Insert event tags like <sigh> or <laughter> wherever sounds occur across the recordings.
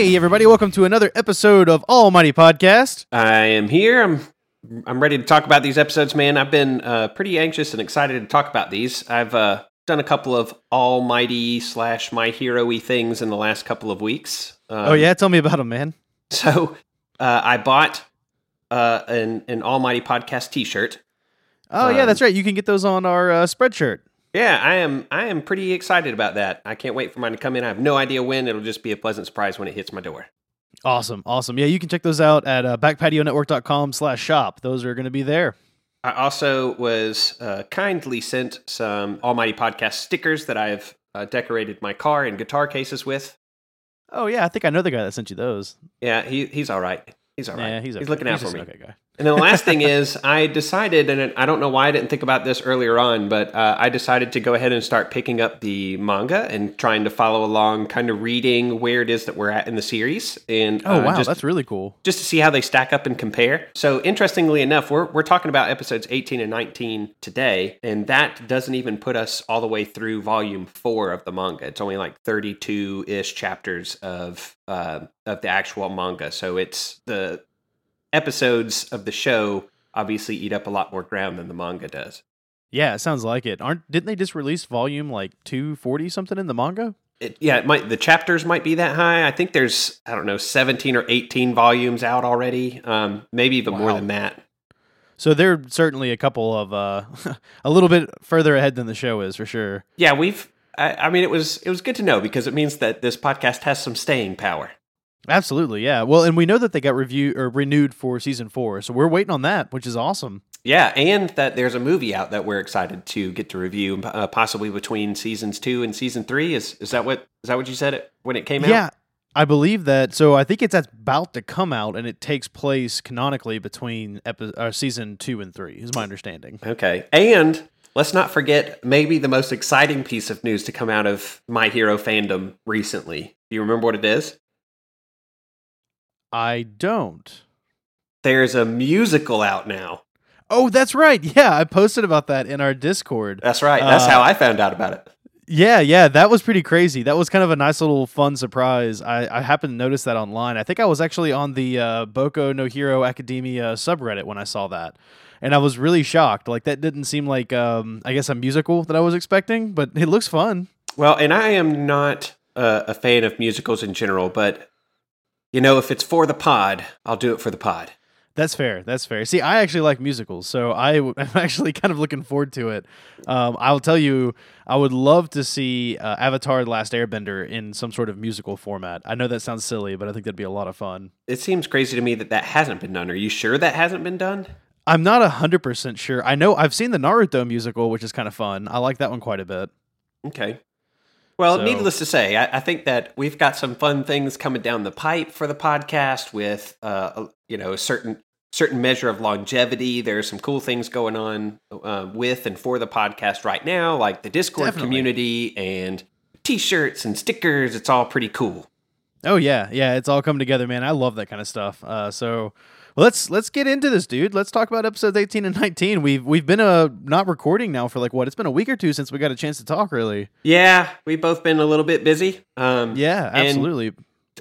Hey, everybody, welcome to another episode of Almighty Podcast. I am here. I'm I'm ready to talk about these episodes, man. I've been uh, pretty anxious and excited to talk about these. I've uh, done a couple of Almighty slash My Hero y things in the last couple of weeks. Um, oh, yeah? Tell me about them, man. So uh, I bought uh, an, an Almighty Podcast t shirt. Oh, yeah, that's right. You can get those on our uh, spreadshirt. Yeah, I am. I am pretty excited about that. I can't wait for mine to come in. I have no idea when. It'll just be a pleasant surprise when it hits my door. Awesome, awesome. Yeah, you can check those out at uh, backpationetwork.com slash shop. Those are going to be there. I also was uh, kindly sent some Almighty Podcast stickers that I've uh, decorated my car and guitar cases with. Oh, yeah, I think I know the guy that sent you those. Yeah, he he's all right. He's all right. Yeah, he's, he's looking out He's for me. Okay, guy. And then the last thing is, I decided, and I don't know why I didn't think about this earlier on, but uh, I decided to go ahead and start picking up the manga and trying to follow along, kind of reading where it is that we're at in the series, and Oh, uh, wow, just, that's really cool. just to see how they stack up and compare. So, interestingly enough, we're we're talking about episodes 18 and 19 today, and that doesn't even put us all the way through volume four of the manga. It's only like 32 ish chapters of uh, of the actual manga. So it's the episodes of the show obviously eat up a lot more ground than the manga does. Yeah, it sounds like it. Aren't Didn't they just release volume like 240 something in the manga? It, yeah, it might the chapters might be that high. I think there's I don't know 17 or 18 volumes out already. Um, maybe even more than that. So they're certainly a couple of, uh, <laughs> a little bit further ahead than the show is for sure. Yeah, we've. I, I mean, it was it was good to know because it means that this podcast has some staying power. Absolutely, yeah. Well, and we know that they got review or renewed for season four, so we're waiting on that, which is awesome. Yeah, and that there's a movie out that we're excited to get to review, uh, possibly between seasons two and season three. Is is that what is that what you said it when it came out? Yeah, I believe that. So I think it's about to come out, and it takes place canonically between epi- uh, season two and three. Is my understanding. Okay, and let's not forget maybe the most exciting piece of news to come out of My Hero fandom recently. Do you remember what it is? I don't. There's a musical out now. Oh, that's right. Yeah, I posted about that in our Discord. That's right. That's Uh, how I found out about it. Yeah, yeah, that was pretty crazy. That was kind of a nice little fun surprise. I, I happened to notice that online. I think I was actually on the uh, Boku no Hero Academia subreddit when I saw that, and I was really shocked. Like that didn't seem like um, I guess a musical that I was expecting, but it looks fun. Well, and I am not uh, a fan of musicals in general, but you know, if it's for the pod, I'll do it for the pod. That's fair. That's fair. See, I actually like musicals, so I <laughs> w- I'm actually kind of looking forward to it. Um, I'll tell you, I would love to see uh, Avatar: The Last Airbender in some sort of musical format. I know that sounds silly, but I think that'd be a lot of fun. It seems crazy to me that that hasn't been done. Are you sure that hasn't been done? I'm not hundred percent sure. I know I've seen the Naruto musical, which is kind of fun. I like that one quite a bit. Okay. Well, So- needless to say, I, I think that we've got some fun things coming down the pipe for the podcast with, uh, a- you know, a certain certain measure of longevity. There's some cool things going on uh, with and for the podcast right now, like the Discord Definitely. community and T-shirts and stickers. It's all pretty cool. Oh yeah, yeah, it's all come together, man. I love that kind of stuff. Uh, so well, let's let's get into this, dude. Let's talk about episodes 18 and 19. We've we've been uh not recording now for like what? It's been a week or two since we got a chance to talk. Really? Yeah, we've both been a little bit busy. Um, Yeah, absolutely.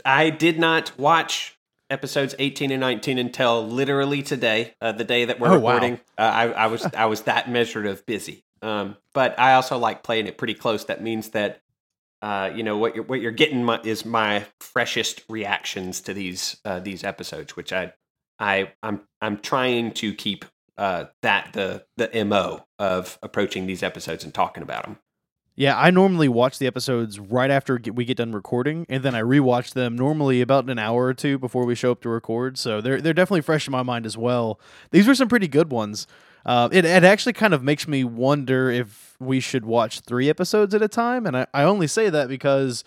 I did not watch episodes 18 and 19 until literally today, uh, the day that we're Oh, wow. recording. Uh, I, I was I was that measured of busy. Um, but I also like playing it pretty close. That means that uh, you know what you're what you're getting my, is my freshest reactions to these uh, these episodes, which I I I'm I'm trying to keep uh, that the the mo of approaching these episodes and talking about them. Yeah, I normally watch the episodes right after we get done recording, and then I rewatch them normally about an hour or two before we show up to record. So they're they're definitely fresh in my mind as well. These were some pretty good ones. Uh, it it actually kind of makes me wonder if we should watch three episodes at a time, and I, I only say that because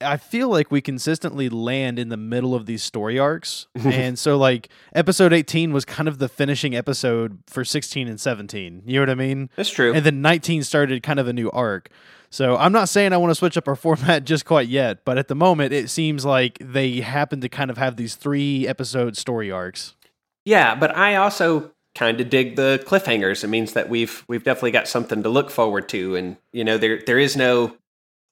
I feel like we consistently land in the middle of these story arcs. <laughs> Mhm. and so like episode 18 was kind of the finishing episode for 16 and 17. You know what I mean? That's true. And then 19 started kind of a new arc. So I'm not saying I want to switch up our <laughs> format just quite yet, but at the moment it seems like they happen to kind of have these three episode story arcs. Yeah, but I also kind of dig the cliffhangers. It means that we've we've definitely got something to look forward to, and you know there there is no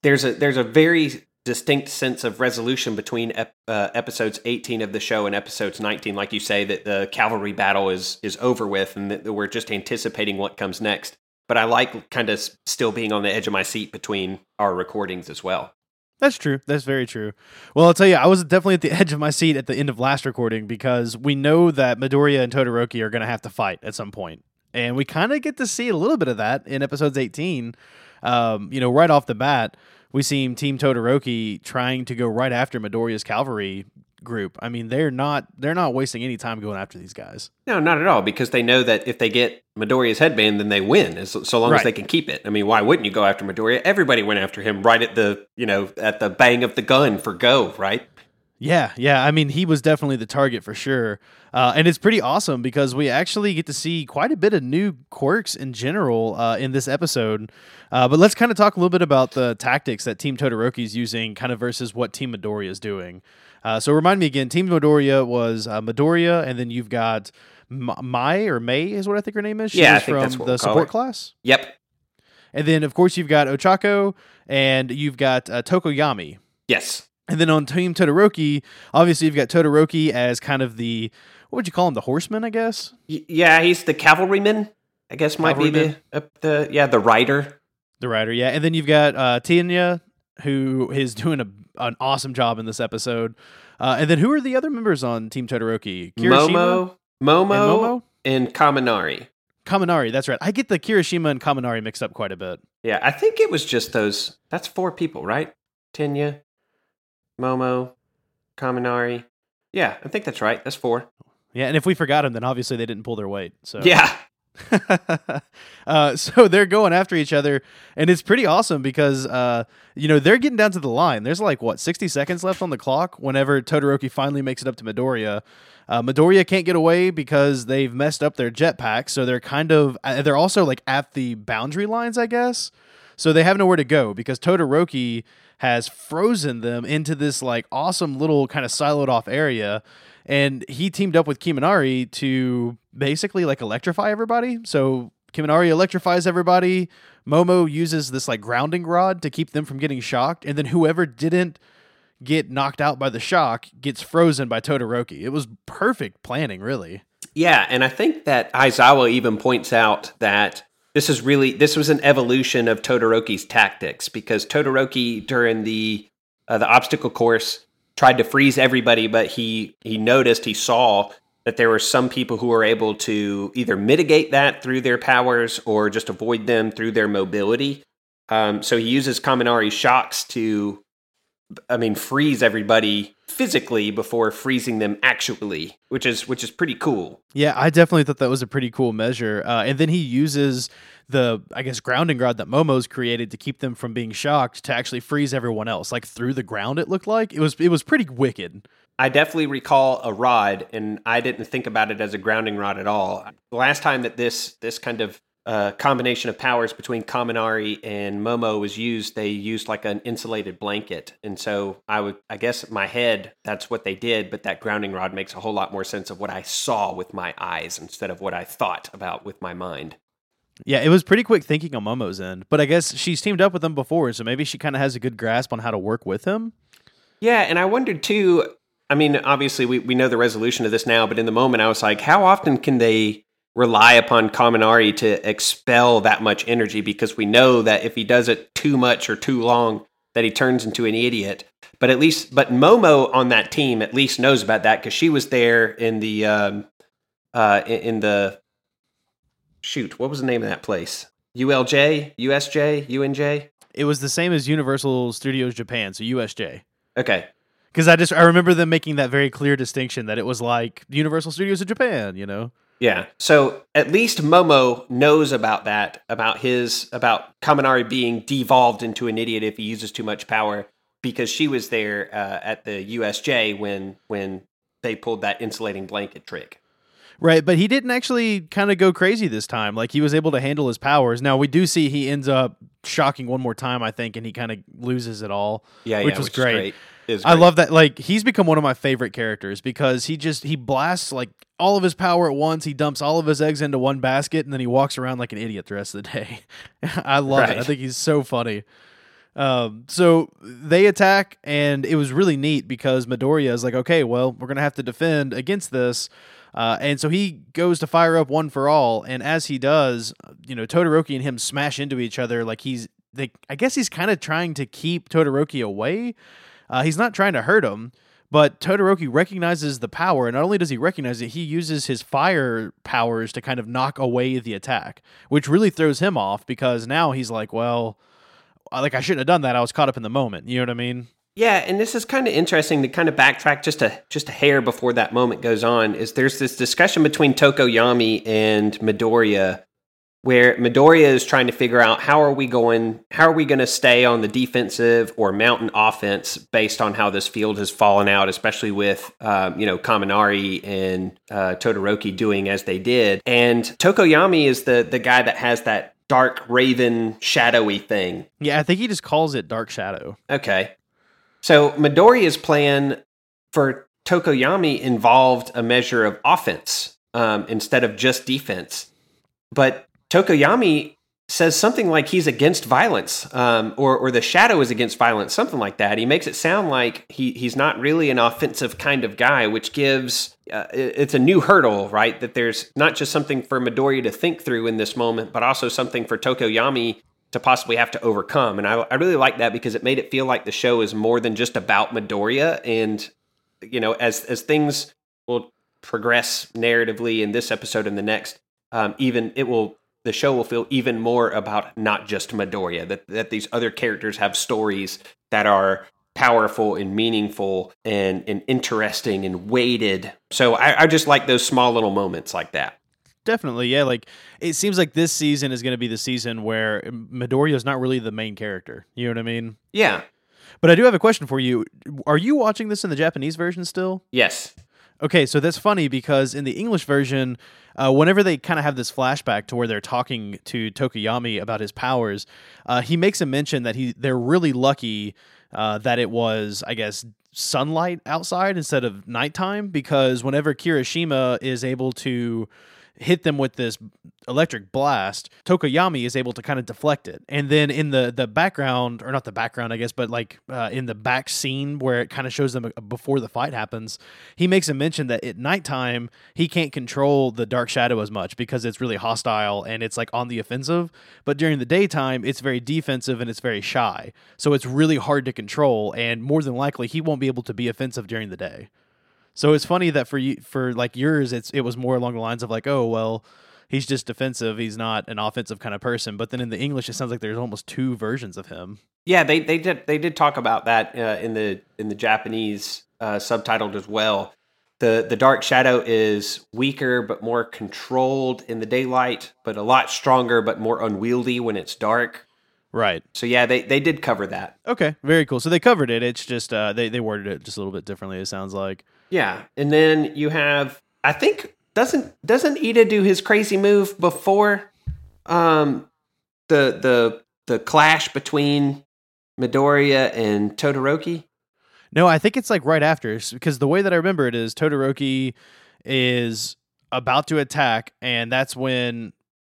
there's a there's a very distinct sense of resolution between ep- uh, episodes 18 of the show and episodes 19 like you say that the cavalry battle is is over with and that we're just anticipating what comes next but i like kind of still being on the edge of my seat between our recordings as well that's true. That's very true. Well, I'll tell you, I was definitely at the <laughs> edge of my seat at the end of last recording because we know that Midoriya and Todoroki are going to have to fight at some point. And we kind of get to see a little bit of that in episodes 18. Um, you know, right off the bat, we see Team Todoroki trying to go right after Midoriya's cavalry group. I mean, they're not they're not wasting any time going after these guys. No, not at all, because they know that if they get Midoriya's headband, then they win, as so long right. as they can keep it. I mean, why wouldn't you go after Midoriya? Everybody went after him right at the you know at the bang of the gun for go, right? Yeah, yeah. I mean, he was definitely the target for sure. Uh, and it's pretty awesome because we actually get to see quite a bit of new quirks in general uh, in this episode. Uh, but let's kind of talk a little bit about the tactics that Team Todoroki is using, kind of versus what Team Midoriya is doing. Uh, so remind me again, Team Midoriya was uh, Midoriya, and then you've got Mai or May is what I think her name is. She yeah, from the support class. Yep. And then of course you've got Ochako, and you've got uh, Tokoyami. Yes. And then on Team Todoroki, obviously you've got Todoroki as kind of the what would you call him, the horseman, I guess. Y- yeah, he's the cavalryman. I guess might be the uh, the yeah the rider. The rider, yeah. And then you've got uh, who is <laughs> doing a an awesome job in this episode. Uh, and then who are the other members on Team Todoroki? Kirishima, Momo, Momo, and, Momo? and Kaminari. Kaminari, that's right. I get the Kirishima and Kaminari mixed up quite a bit. Yeah, I think it was just those. That's four people, right? Tenya, Momo, Kaminari. Yeah, I think that's right. That's four. Yeah, and if we forgot them, then obviously they didn't pull their weight. So yeah, <laughs> uh, so <laughs> they're going after each other, and it's pretty awesome because uh, you know they're getting down to the line. There's like what 60 seconds left on the clock. Whenever Todoroki finally makes it up to Midoriya, uh, Midoriya can't get away because they've messed up their jetpack. So they're kind of uh, they're also like at the boundary lines, I guess. So they have nowhere to go because Todoroki has frozen them into this like awesome little kind of siloed off area and he teamed up with Kaminari to basically like electrify everybody. So Kaminari electrifies everybody. Momo uses this like grounding rod to keep them from getting shocked, and then whoever didn't get knocked out by the shock gets frozen by Todoroki. It was perfect planning, really. Yeah, and I think that Aizawa even points out that this is really this was an evolution of Todoroki's tactics because Todoroki during the uh, the obstacle course tried to freeze everybody, but he he noticed he saw that there were some people who were able to either mitigate that through their powers or just avoid them through their mobility. Um, so he uses Kaminari shocks to, I mean, freeze everybody physically before freezing them actually, which is which is pretty cool. Yeah, I definitely thought that was a pretty cool measure. Uh, and then he uses the I guess grounding rod that Momo's created to keep them from being shocked to actually freeze everyone else, like through the ground. It looked like it was it was pretty wicked. I definitely recall a rod, and I didn't think about it as a grounding rod at all. The last time that this this kind of uh, combination of powers between Kaminari and Momo was used, they used like an insulated blanket, and so I would, I guess, my head that's what they did. But that grounding rod makes a whole lot more sense of what I saw with my eyes instead of what I thought about with my mind. Yeah, it was pretty quick thinking on Momo's end, but I guess she's teamed up with him before, so maybe she kind of has a good grasp on how to work with him. Yeah, and I wondered too. I mean, obviously, we, we know the resolution of this now, but in the moment, I was like, how often can they rely upon Kaminari to expel that much energy? Because we know that if he does it too much or too long, that he turns into an idiot. But at least, but Momo on that team at least knows about that because she was there in the um, uh, in the shoot, what was the name of that place? ULJ, USJ, UNJ. It was the same as Universal Studios Japan, so USJ. Okay. Because I just I remember them making that very clear distinction that it was like Universal Studios of Japan, you know. Yeah. So at least Momo knows about that, about his about Kaminari being devolved into an idiot if he uses too much power, because she was there uh, at the USJ when when they pulled that insulating blanket trick. Right, but he didn't actually kind of go crazy this time. Like he was able to handle his powers. Now we do see he ends up shocking one more time, I think, and he kind of loses it all. Yeah, which yeah, was which great. great. I love that. Like he's become one of my favorite characters because he just he blasts like all of his power at once. He dumps all of his eggs into one basket, and then he walks around like an idiot the rest of the day. <laughs> I love right. it. I think he's so funny. Um, so they attack, and it was really neat because Midoriya is like, okay, well, we're gonna have to defend against this. Uh, and so he goes to fire up one for all, and as he does, you know, Todoroki and him smash into each other like he's they I guess he's kind of trying to keep Todoroki away. Uh, he's not trying to hurt him, but Todoroki recognizes the power, and not only does he recognize it, he uses his fire powers to kind of knock away the attack, which really throws him off because now he's like, well, like I shouldn't have done that. I was caught up in the moment. You know what I mean? Yeah, and this is kind of interesting to kind of backtrack just a just a hair before that moment goes on. Is there's this discussion between Tokoyami and Midoriya where Midoriya is trying to figure out how are we going how are we going to stay on the defensive or mountain offense based on how this field has fallen out, especially with um, you know Kaminari and uh, Todoroki doing as they did. And Tokoyami is the the guy that has that dark raven shadowy thing. Yeah, I think he just calls it Dark Shadow. Okay. So Midoriya's plan for Tokoyami involved a measure of offense um, instead of just defense. But Tokoyami says something like he's against violence, um, or or the shadow is against violence, something like that. He makes it sound like he he's not really an offensive kind of guy, which gives uh, it's a new hurdle, right? That there's not just something for Midoriya to think through in this moment, but also something for Tokoyami to possibly have to overcome. And I, I really like that because it made it feel like the show is more than just about Midoriya. And you know, as as things will progress narratively in this episode and the next, um, even it will the show will feel even more about not just Midoriya, that, that these other characters have stories that are powerful and meaningful and, and interesting and weighted. So I, I just like those small little moments like that. Definitely, yeah. Like it seems like this season is going to be the season where Midoriya is not really the main character. You know what I mean? Yeah. But I do have a question for you. Are you watching this in the Japanese version still? Yes. Okay, so that's funny because in the English version, uh, whenever they kind of have this flashback to where they're talking to Tokoyami about his powers, uh, he makes a mention that he they're really lucky uh, that it was, I guess, sunlight outside instead of nighttime because whenever Kirishima is able to hit them with this electric blast, Tokoyami is able to kind of deflect it. And then in the the background, or not the background, I guess, but like uh, in the back scene where it kind of shows them uh, before the fight happens, he makes a mention that at nighttime he can't control the dark shadow as much because it's really hostile and it's like on the offensive. But during the daytime, it's very defensive and it's very shy. So it's really hard to control, and more than likely he won't be able to be offensive during the day. So it's funny that for you, for like yours, it's it was more along the lines of like, oh well, he's just defensive. He's not an offensive kind of person. But then in the English, it sounds like there's almost two versions of him. Yeah, they they did they did talk about that uh, in the in the Japanese uh, subtitled as well. The the dark shadow is weaker but more controlled in the daylight, but a lot stronger but more unwieldy when it's dark. Right. So yeah, they, they did cover that. Okay, very cool. So they covered it. It's just uh, they they worded it just a little bit differently. It sounds like. Yeah, and then you have I think doesn't doesn't Iida do his crazy move before um the the the clash between Midoriya and Todoroki? No, I think it's like right after because the way that I remember it is Todoroki is about to attack and that's when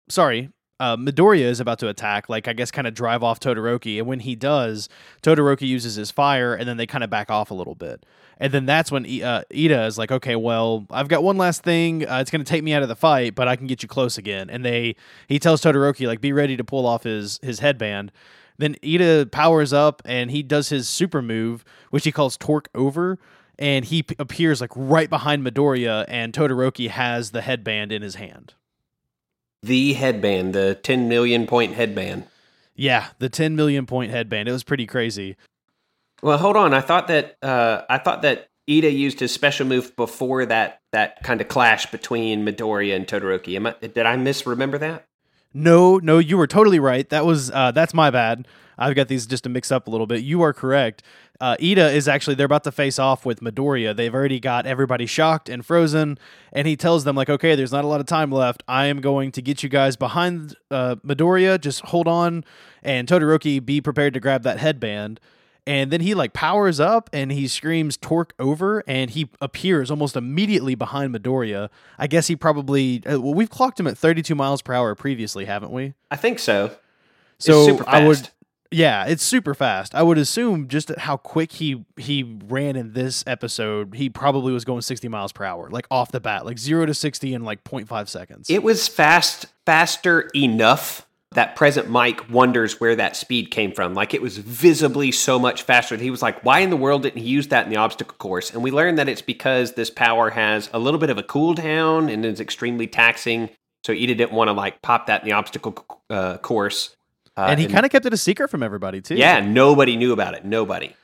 sorry, uh, Midoriya is about to attack, like I guess kind of drive off Todoroki, and when he does, Todoroki uses his fire, and then they kind of back off a little bit, and then that's when uh, Iida is like, okay, well, I've got one last thing. Uh, it's going to take me out of the fight, but I can get you close again. And they he tells Todoroki like, be ready to pull off his his headband. Then Iida powers up and he does his super move, which he calls Torque Over, and he p- appears like right behind Midoriya, and Todoroki has the headband in his hand the headband, the 10 million point headband. Yeah, the 10 million point headband. It was pretty crazy. Well, hold on. I thought that uh, I thought that Iida used his special move before that that kind of clash between Midoriya and Todoroki. Am I, did I misremember that? No, no, you were totally right. That was uh, that's my bad. I've got these just to mix up a little bit. You are correct. Uh, Iida is actually they're about to face off with Midoriya. They've already got everybody shocked and frozen, and he tells them like, "Okay, there's not a lot of time left. I am going to get you guys behind uh, Midoriya. Just hold on, and Todoroki, be prepared to grab that headband." And then he like powers up and he screams torque over and he appears almost immediately behind Midoriya. I guess he probably uh, well we've clocked him at 32 miles per hour previously, haven't we? I think so. So I would Yeah, it's super fast. I would assume just how quick he he ran in this episode, he probably was going 60 miles per hour, like off the bat, like 0 to 60 in like 0.5 seconds. It was fast, faster enough that Present Mic wonders where that speed came from. Like it was visibly so much faster. He was like, why in the world didn't he use that in the obstacle course? And we learned that it's because this power has a little bit of a cooldown and is extremely taxing. So Iida didn't want to like pop that in the obstacle uh, course. Uh, and he kind of kept it a secret from everybody too. Yeah, nobody knew about it. Nobody.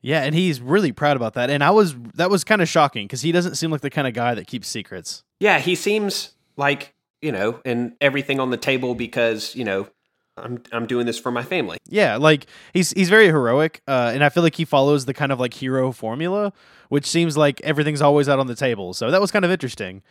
Yeah, and he's really proud about that. And I was that was kind of shocking because he doesn't seem like the kind of guy that keeps secrets. Yeah, he seems like you know, and everything on the table because you know I'm I'm doing this for my family. Yeah, like he's he's very heroic, uh, and I feel like he follows the kind of like hero formula, which seems like everything's always out on the table. So that was kind of interesting.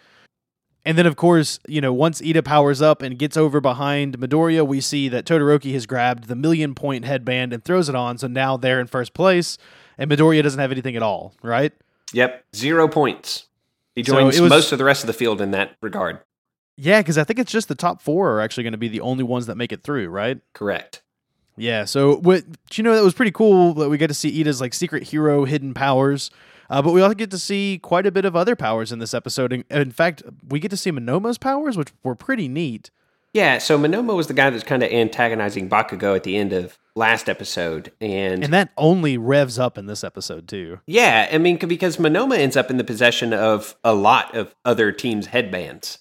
And then, of course, you know, once Iida powers up and gets over behind Midoriya, we see that Todoroki has grabbed the million point headband and throws it on. So now they're in first place, and Midoriya doesn't have anything at all, right? Yep, zero points. He joins so was, most of the rest of the field in that regard. Yeah, because I think it's just the top four are actually going to be the only ones that make it through, right? Correct. Yeah. So what you know that was pretty cool that we get to see Iida's like secret hero hidden powers. Uh, but we also get to see quite a bit of other powers in this episode. In, in fact, we get to see Monoma's powers, which were pretty neat. Yeah, so Monoma was the guy that's kind of antagonizing Bakugo at the end of last episode, and and that only revs up in this episode too. Yeah, I mean because Monoma ends up in the possession of a lot of other teams' headbands,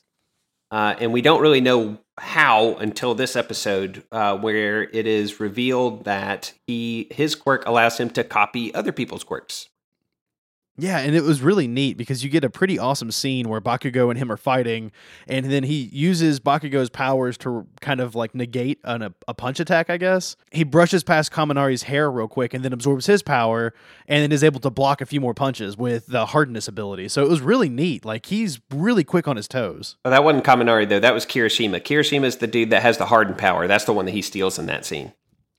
uh, and we don't really know how until this episode, uh, where it is revealed that he his quirk allows him to copy other people's quirks. Yeah, and it was really neat because you get a pretty awesome scene where Bakugo and him are fighting, and then he uses Bakugo's powers to kind of like negate an, a, punch attack, I guess. He brushes past Kaminari's hair real quick and then absorbs his power and then is able to block a few more punches with the hardness ability. So it was really neat. Like he's really quick on his toes. Oh, that wasn't Kaminari though. That was Kirishima. Kirishima is the dude that has the hardened power. That's the one that he steals in that scene.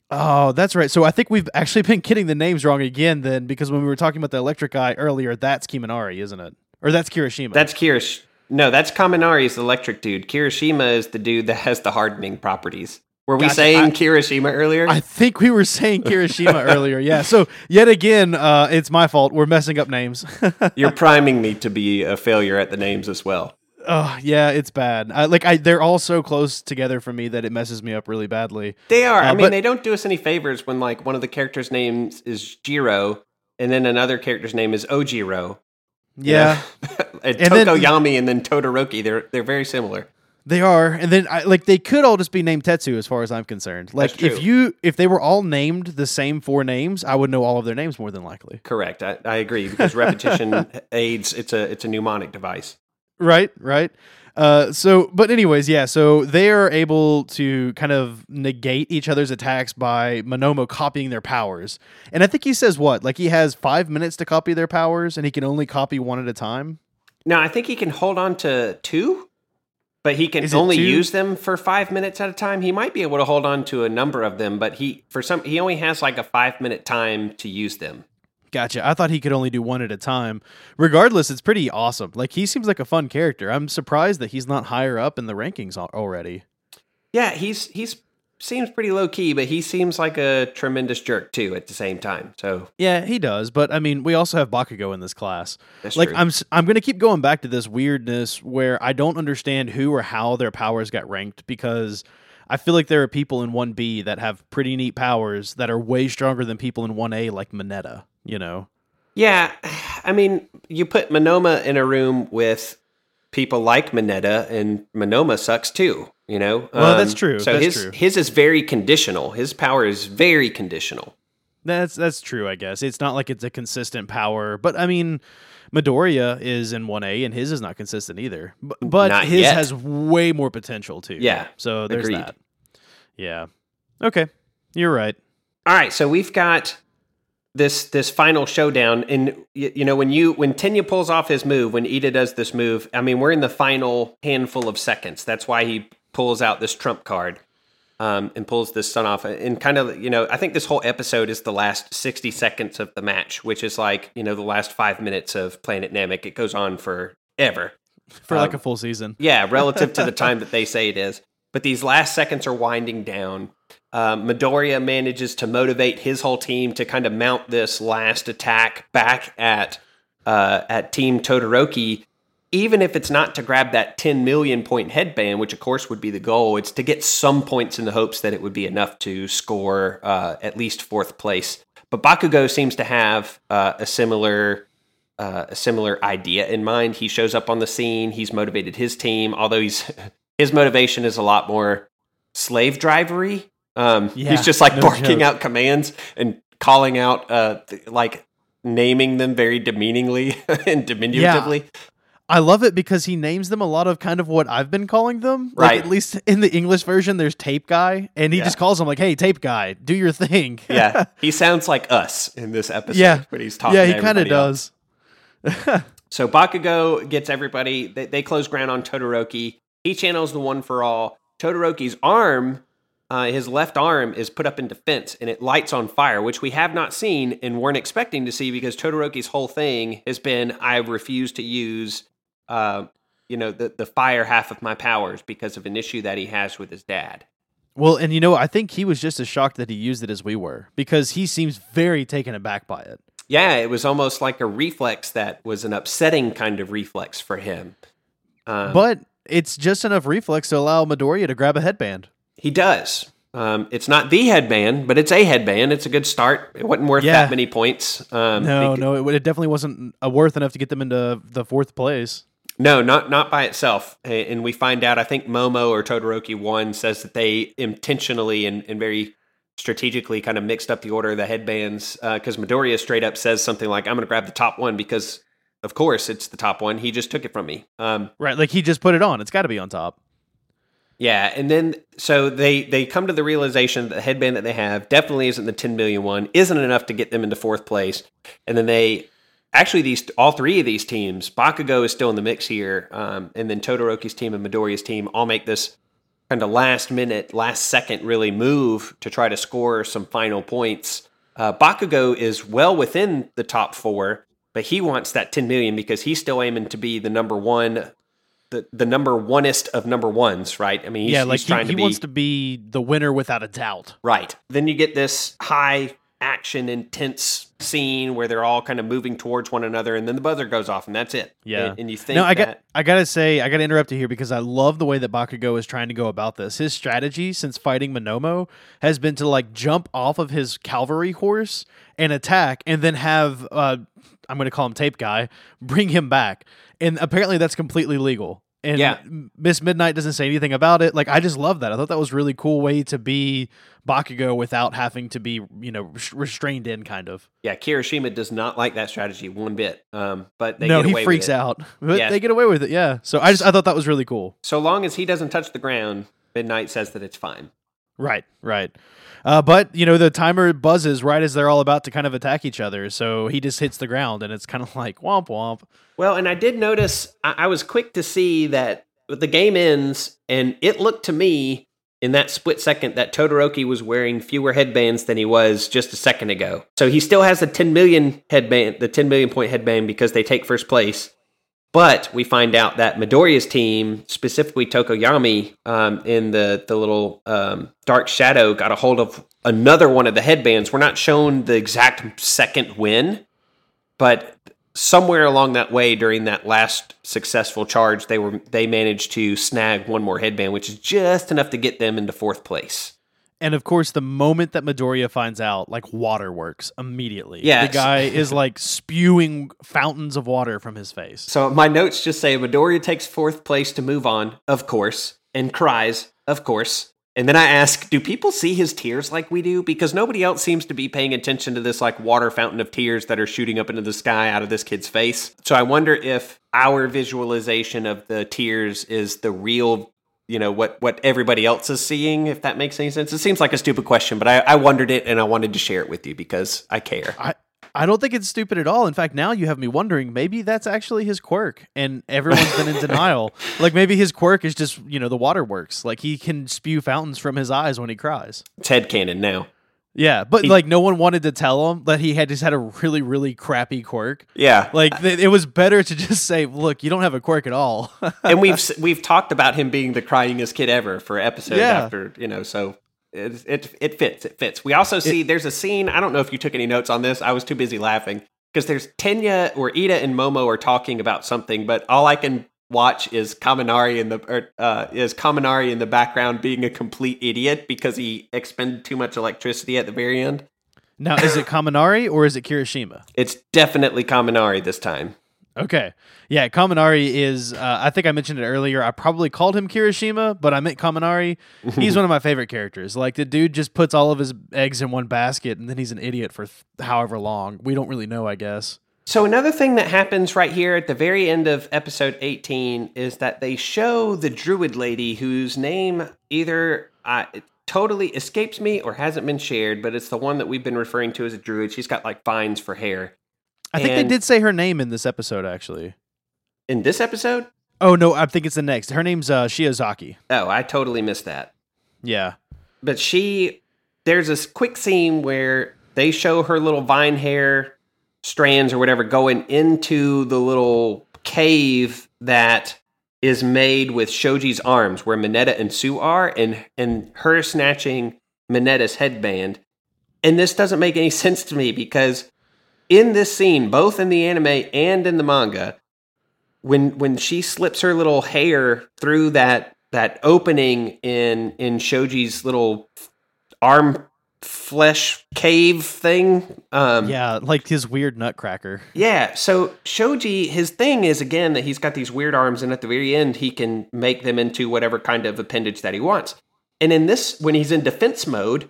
Oh, that's right. So I think we've actually been getting the names wrong again then because when we were talking about the electric guy earlier, that's Kaminari, isn't it? Or that's Kirishima. That's Kirish. No, that's Kaminari's the electric dude. Kirishima is the dude that has the hardening properties. Were we gotcha. saying I, Kirishima earlier? I think we were saying Kirishima earlier. Yeah. So yet again, uh, it's my fault. We're messing up names. <laughs> You're priming me to be a failure at the names as well. Oh yeah, it's bad. I, like I, they're all so close together for me that it messes me up really badly. They are. Uh, I mean, but, they don't do us any favors when like one of the characters' names is Jiro, and then another character's name is Ojiro. Yeah, <laughs> and, and Tokoyami and then Todoroki. They're they're very similar. They are, and then I, like they could all just be named Tetsu, as far as I'm concerned. Like if you if they were all named the same four names, I would know all of their names more than likely. Correct. I, I agree because repetition <laughs> aids. It's a it's a mnemonic device. Right, right. Uh, so, but anyways, yeah. So they are able to kind of negate each other's attacks by Monoma copying their powers. And I think he says what, like he has five minutes to copy their powers, and he can only copy one at a time. No, I think he can hold on to two, but he can only use them for five minutes at a time. He might be able to hold on to a number of them, but he for some he only has like a five minute time to use them. Gotcha. I thought he could only do one at a time. Regardless, it's pretty awesome. Like he seems like a fun character. I'm surprised that he's not higher up in the rankings already. Yeah, he's he's seems pretty low key, but he seems like a tremendous jerk too at the same time. So yeah, he does. But I mean, we also have Bakugo in this class. That's like true. I'm I'm gonna keep going back to this weirdness where I don't understand who or how their powers got ranked because I feel like there are people in 1B that have pretty neat powers that are way stronger than people in 1A like Mineta you know. Yeah, I mean, you put Monoma in a room with people like Mineta, and Monoma sucks too. You know. Well, um, that's true. So that's his true. his is very conditional. His power is very conditional. That's that's true. I guess it's not like it's a consistent power, but I mean. Midoriya is in 1A and his is not consistent either. But, but not his yet. has way more potential too. Yeah. So there's agreed. that. Yeah. Okay. You're right. All right, so we've got this this final showdown. And you, you know when you when Tenya pulls off his move when Iida does this move I mean we're in the final handful of seconds. That's why he pulls out this trump card um, and pulls this sun off. And kind of you know I think this whole episode is the last 60 seconds of the match which is like you know the last 5 minutes of Planet Namek. It goes on forever. For um, like a full season. yeah relative to the <laughs> time that they say it is but these last seconds are winding down. Uh, Midoriya manages to motivate his whole team to kind of mount this last attack back at uh, at Team Todoroki, even if it's not to grab that 10 million point headband, which of course would be the goal. It's to get some points in the hopes that it would be enough to score uh, at least fourth place. But Bakugo seems to have uh, a similar uh, a similar idea in mind. He shows up on the scene. He's motivated his team, although he's <laughs> his motivation is a lot more slave drivery. Um, Yeah, he's just like no barking joke. out commands and calling out, uh, th- like naming them very demeaningly <laughs> and diminutively. I love it because he names them a lot of kind of what I've been calling them. Like Right. at least in the English version, there's Tape Guy, and he Yeah. just calls him like, "Hey, Tape Guy, do your thing." <laughs> Yeah, <laughs> he sounds like us in this episode. Yeah. when he's talking. yeah, he kind of does. So Bakugo gets everybody. They, they close ground on Todoroki. He channels the one for all. Todoroki's arm, uh, his left arm, is put up in defense, and it lights on fire, which we have not seen and weren't expecting to see because Todoroki's whole thing has been, I refuse to use, uh, you know, the the fire half of my powers because of an issue that he has with his dad. Well, and you know, I think he was just as shocked that he used it as we were because he seems very taken aback by it. Yeah, it was almost like a reflex that was an upsetting kind of reflex for him. Um, but it's just enough reflex to allow Midoriya to grab a headband. He does. Um, it's not the headband, but it's a headband. It's a good start. It wasn't worth Yeah. that many points. Um, No, no, it, it definitely wasn't uh, worth enough to get them into the fourth place. no, not not by itself. And we find out. I think Momo or Todoroki one says that they intentionally and, and very strategically kind of mixed up the order of the headbands because Midoriya straight up says something like, "I'm going to grab the top one because, of course, it's the top one. He just took it from me." Um, Right, like he just put it on. It's got to be on top. Yeah, and then so they they come to the realization that the headband that they have definitely isn't the 10 million one, isn't enough to get them into fourth place. And then they actually these all three of these teams, Bakugo is still in the mix here, um, and then Todoroki's team and Midoriya's team all make this kind of last minute, last second really move to try to score some final points. Uh, Bakugo is well within the top four, but he wants that 10 million because he's still aiming to be the number one. The, the number oneest of number ones, right? I mean, he's, yeah, like he's he, trying he to be wants to be the winner without a doubt. Right. Then you get this high action, intense scene where they're all kind of moving towards one another, and then the buzzer goes off, and that's it. Yeah. And, and you think No, I that, got I gotta say I gotta interrupt you here because I love the way that Bakugo is trying to go about this. His strategy since fighting Monoma has been to like jump off of his cavalry horse and attack, and then have uh, I'm gonna call him Tape Guy bring him back, and apparently that's completely legal. And Yeah. Miss Midnight doesn't say anything about it. Like I just love that. I thought that was a really cool way to be Bakugo without having to be you know restrained in kind of. yeah, Kirishima does not like that strategy one bit. Um, but they no, get he freaks with it. out, <laughs> but Yeah. they get away with it. Yeah. So I just I thought that was really cool. So long as he doesn't touch the ground, Midnight says that it's fine. Right, right. Uh, but you know the timer buzzes right as they're all about to kind of attack each other, so he just hits the ground, and it's kind of <laughs> like womp womp. Well, and I did notice, I, I was quick to see that the game ends, and it looked to me in that split second that Todoroki was wearing fewer headbands than he was just a second ago. So he still has the 10 million headband, the 10 million point headband because they take first place. But we find out that Midoriya's team, specifically Tokoyami, um, in the the little um, dark shadow, got a hold of another one of the headbands. We're not shown the exact second win, but somewhere along that way during that last successful charge, they were they managed to snag one more headband, which is just enough to get them into fourth place. And of course, the moment that Midoriya finds out, like water works immediately. Yeah, the guy is like spewing fountains of water from his face. So my notes just say Midoriya takes fourth place to move on, of course, and cries, of course. And then I ask, do people see his tears like we do? Because nobody else seems to be paying attention to this like water fountain of tears that are shooting up into the sky out of this kid's face. So I wonder if our visualization of the tears is the real, you know, what what everybody else is seeing. If that makes any sense, it seems like a stupid question, but I, I wondered it and I wanted to share it with you because I care. I I don't think it's stupid at all. In fact, now you have me wondering maybe that's actually his quirk, and everyone's been in <laughs> denial. Like maybe his quirk is just you know the waterworks. Like he can spew fountains from his eyes when he cries. It's canon now. Yeah, but He- like no one wanted to tell him that he had just had a really really crappy quirk. Yeah. Like th- it was better to just say, "Look, you don't have a quirk at all." <laughs> and we've we've talked about him being the cryingest kid ever for episode Yeah. after you know so it, it it fits it fits we also see there's a scene i don't know if you took any notes on this i was too busy laughing because there's tenya or iida and momo are talking about something but all i can watch is kaminari in the or, uh, is kaminari in the background being a complete idiot because he expended too much electricity at the very end now, is it Kaminari or is it Kirishima? it's definitely kaminari this time Okay. Yeah, Kaminari is uh, I think I mentioned it earlier. I probably called him Kirishima, but I meant Kaminari. He's one of my favorite characters. Like the dude just puts all of his eggs in one basket and then he's an idiot for th- however long. We don't really know, I guess. So another thing that happens right here at the very end of episode 18 is that they show the druid lady whose name either uh, totally escapes me or hasn't been shared, but it's the one that we've been referring to as a druid. She's got like vines for hair. I think And- they did say her name in this episode actually. In this episode? Oh no, I think it's the next. Her name's uh, Shiozaki. Oh, I totally missed that. Yeah. But she there's this quick scene where they show her little vine hair strands or whatever going into the little cave that is made with Shoji's arms where Mineta and Tsu are and and her snatching Mineta's headband. And this doesn't make any <laughs> sense to me because in this scene, both in the anime and in the manga, when when she slips her little hair through that that opening in in Shoji's little arm flesh cave thing, um, Yeah, like his weird nutcracker. yeah, so Shoji, his thing is again that he's got these weird arms, and at the very end, he can make them into whatever kind of appendage that he wants. And in this, when he's in defense mode,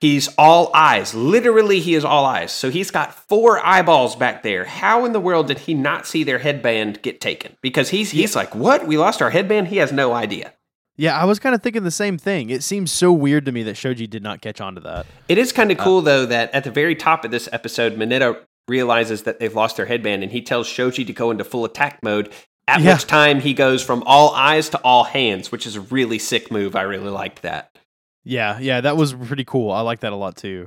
he's all eyes. Literally, he is all eyes. So he's got four eyeballs back there. How in the world did he not see their headband get taken? Because he's he's like, what? We lost our headband? He has no idea. Yeah, I was kind of thinking the same thing. It seems so weird to me that Shoji did not catch on to that. It is kind of cool though that at the very top of this episode, Mineta realizes that they've lost their headband, and he tells Shoji to go into full attack mode. At Yeah. which time he goes from all eyes to all hands, which is a really sick move. I really liked that. Yeah, yeah, that was pretty cool. I like that a lot too.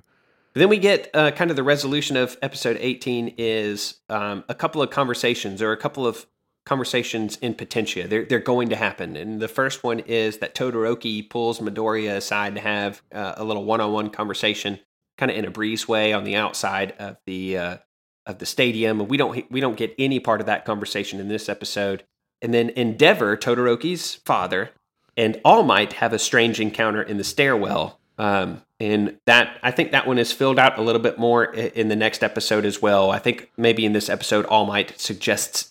Then we get uh, kind of the resolution of episode 18 is um, a couple of conversations or a couple of conversations in Potentia. They're, they're going to happen. And the first one is that Todoroki pulls Midoriya aside to have uh, a little one on one conversation, kind of in a breezeway on the outside of the uh, of the stadium. We don't we don't get any part of that conversation in this episode. And then Endeavor, Todoroki's father, and All Might have a strange encounter in the stairwell. Um, and that I think that one is filled out a little bit more in the next episode as well. I think maybe in this episode, All Might suggests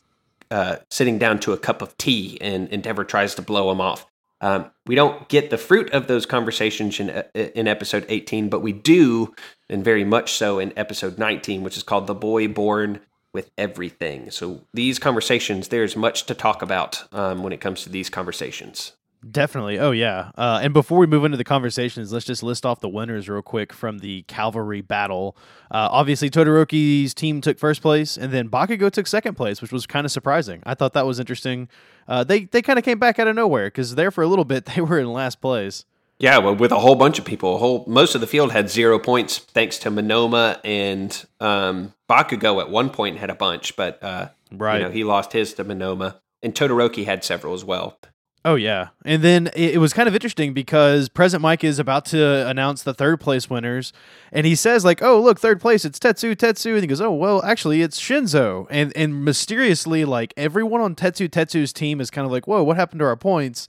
uh, sitting down to a cup of tea, and Endeavor tries to blow him off. Um, we don't get the fruit of those conversations in, uh, in episode 18, but we do, and very much so, in episode 19, which is called "The Boy Born with Everything." So these conversations, there's much to talk about um, when it comes to these conversations. Definitely. Oh yeah. Uh, and before we move into the conversations, let's just list off the winners real quick from the cavalry battle. Uh, obviously, Todoroki's team took first place, and then Bakugo took second place, which was kind of surprising. I thought that was interesting. Uh, they they kind of came back out of nowhere because there for a little bit <laughs> they were in last place. Yeah, well, with a whole bunch of people, a whole most of the field had zero points thanks to Monoma and um, Bakugo. At one point had a bunch, but uh, Right. you know he lost his to Monoma, and Todoroki had several as well. Oh yeah, and then it, was kind of interesting because President Mike is about to announce the third place winners, and he says like, "Oh look, third place, it's Tetsu, Tetsu," and he goes, "Oh well, actually it's Shinzo," and and mysteriously like everyone on Tetsu Tetsu's team is kind of like, "Whoa, what happened to our points?"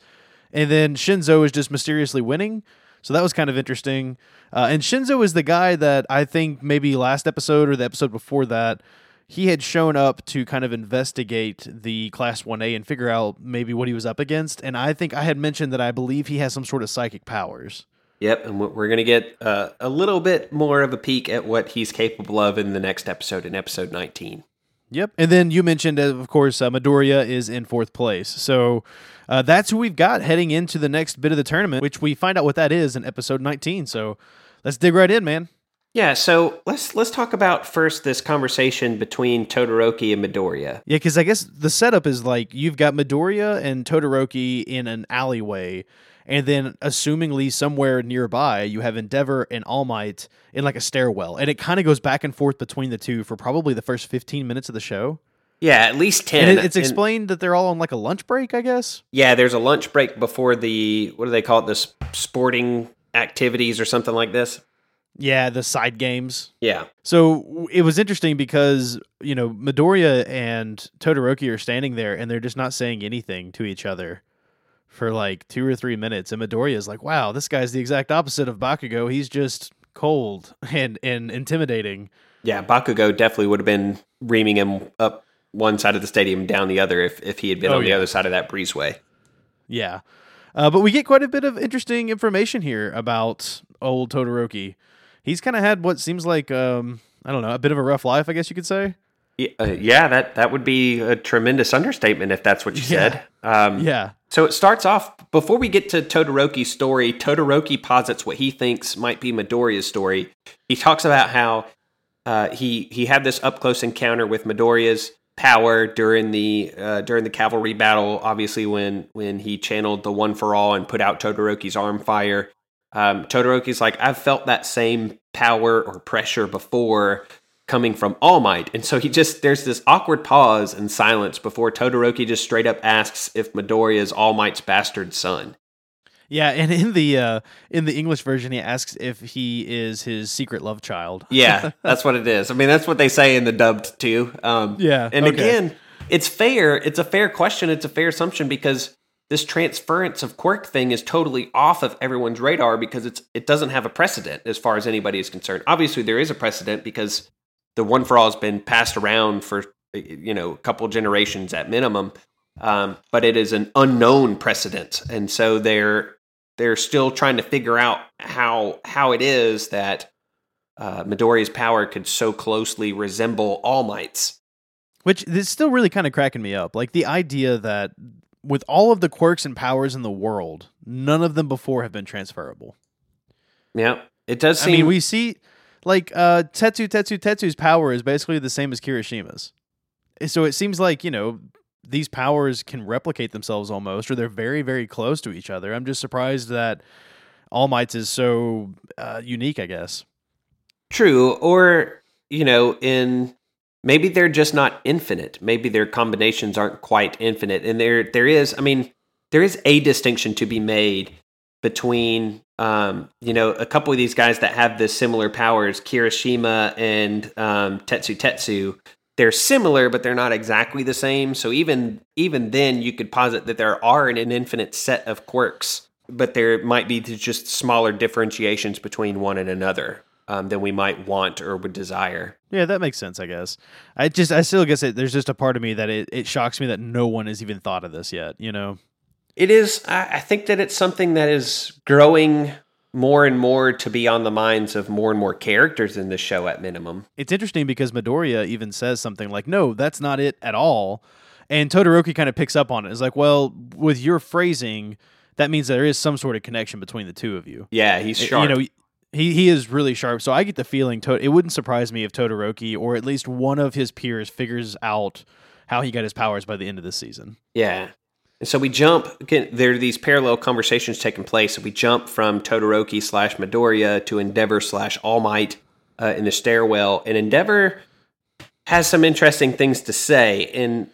And then Shinzo is just mysteriously winning, so that was kind of interesting. Uh, and Shinzo is the guy that I think maybe last episode or the episode before that he had shown up to kind of investigate the class 1A and figure out maybe what he was up against. And I think I had mentioned that I believe he has some sort of psychic powers. Yep, and we're going to get uh, a little bit more of a peek at what he's capable of in the next episode, in episode 19. Yep. And then you mentioned, uh, of course, uh, Midoriya is in fourth place. So uh, that's who we've got heading into the next bit of the tournament, which we find out what that is in episode 19. So let's dig right in, man. Yeah, so let's let's talk about first this conversation between Todoroki and Midoriya. Yeah, because I guess the setup is like you've got Midoriya and Todoroki in an alleyway, and then assumingly somewhere nearby you have Endeavor and All Might in like a stairwell, and it kind of goes back and forth between the two for probably the first fifteen minutes of the show. Yeah, at least ten. And it, it's And- explained that they're all on like a lunch break, I guess. yeah, there's a lunch break before the what do they call it? The sporting activities or something like this. Yeah, the side games. Yeah, So it was interesting because you know Midoriya and Todoroki are standing there and they're just not saying anything to each other for like two or three minutes, and Midoriya is like, "Wow, this guy's the exact opposite of Bakugo. He's just cold <laughs> and and intimidating." yeah. Bakugo definitely would have been reaming him up one side of the stadium, down the other, if if he had been Oh, on the other side of that breezeway. Yeah, uh, but we get quite a bit of interesting information here about old Todoroki. He's kind of had what seems like um, I don't know a bit of a rough life, I guess you could say. Yeah, uh, yeah, that that would be a tremendous understatement if that's what you <laughs> Yeah. said. Um, Yeah, So it starts off before we get to Todoroki's story. Todoroki posits what he thinks might be Midoriya's story. He talks about how uh, he he had this up close encounter with Midoriya's power during the uh, during the cavalry battle. Obviously, when when he channeled the One for All and put out Todoroki's arm fire. Um, Todoroki's like, I've felt that same power or pressure before coming from All Might. And so he just, there's this awkward pause and silence before Todoroki just straight up asks if Midoriya is All Might's bastard son. Yeah, and in the uh, in the English version, he asks if he is his secret love child. Yeah, <laughs> that's what it is. I mean, that's what they say in the dubbed too. Um, Yeah, And okay. again, it's fair. It's a fair question. It's a fair assumption because this transference of quirk thing is totally off of everyone's radar because it's it doesn't have a precedent as far as anybody is concerned. Obviously, there is a precedent because the one for all has been passed around for you know a couple generations at minimum, um, but it is an unknown precedent, and so they're they're still trying to figure out how how it is that uh, Midoriya's power could so closely resemble All Might's. Which is still really kind of cracking me up. Like the idea that with all of the quirks and powers in the world, none of them before have been transferable. Yeah, it does Seem- I mean, we see like uh Tetsu Tetsu Tetsu's power is basically the same as Kirishima's. So it seems like, you know, these powers can replicate themselves almost or they're very very close to each other. I'm just surprised that All Might's is so uh, unique, I guess. True, or you know, in maybe they're just not infinite. Maybe their combinations aren't quite infinite, and there there is. I mean, there is a distinction to be made between um, you know a couple of these guys that have the similar powers, Kirishima and um, Tetsu Tetsu. They're similar, but they're not exactly the same. So even even then, you could posit that there are an, an infinite set of quirks, but there might be just smaller differentiations between one and another um, than we might want or would desire. Yeah, that makes sense, I guess. I just I still guess it, there's just a part of me that it, it shocks me that no one has even thought of this yet, you know. It is. I, I think that it's something that is growing more and more to be on the minds of more and more characters in the show. At minimum, It's interesting because Midoriya even says something like, "No, that's not it at all." And Todoroki kind of picks up on it. It's like, "Well, with your phrasing, that means there is some sort of connection between the two of you." yeah, he's sharp. You know, he he is really sharp. So I get the feeling to- it wouldn't surprise me if Todoroki or at least one of his peers figures out how he got his powers by the end of this season. Yeah. And so we jump, again, there are these parallel conversations taking place. So we jump from Todoroki slash Midoriya to Endeavor slash All Might uh, in the stairwell. And Endeavor has some interesting things to say. And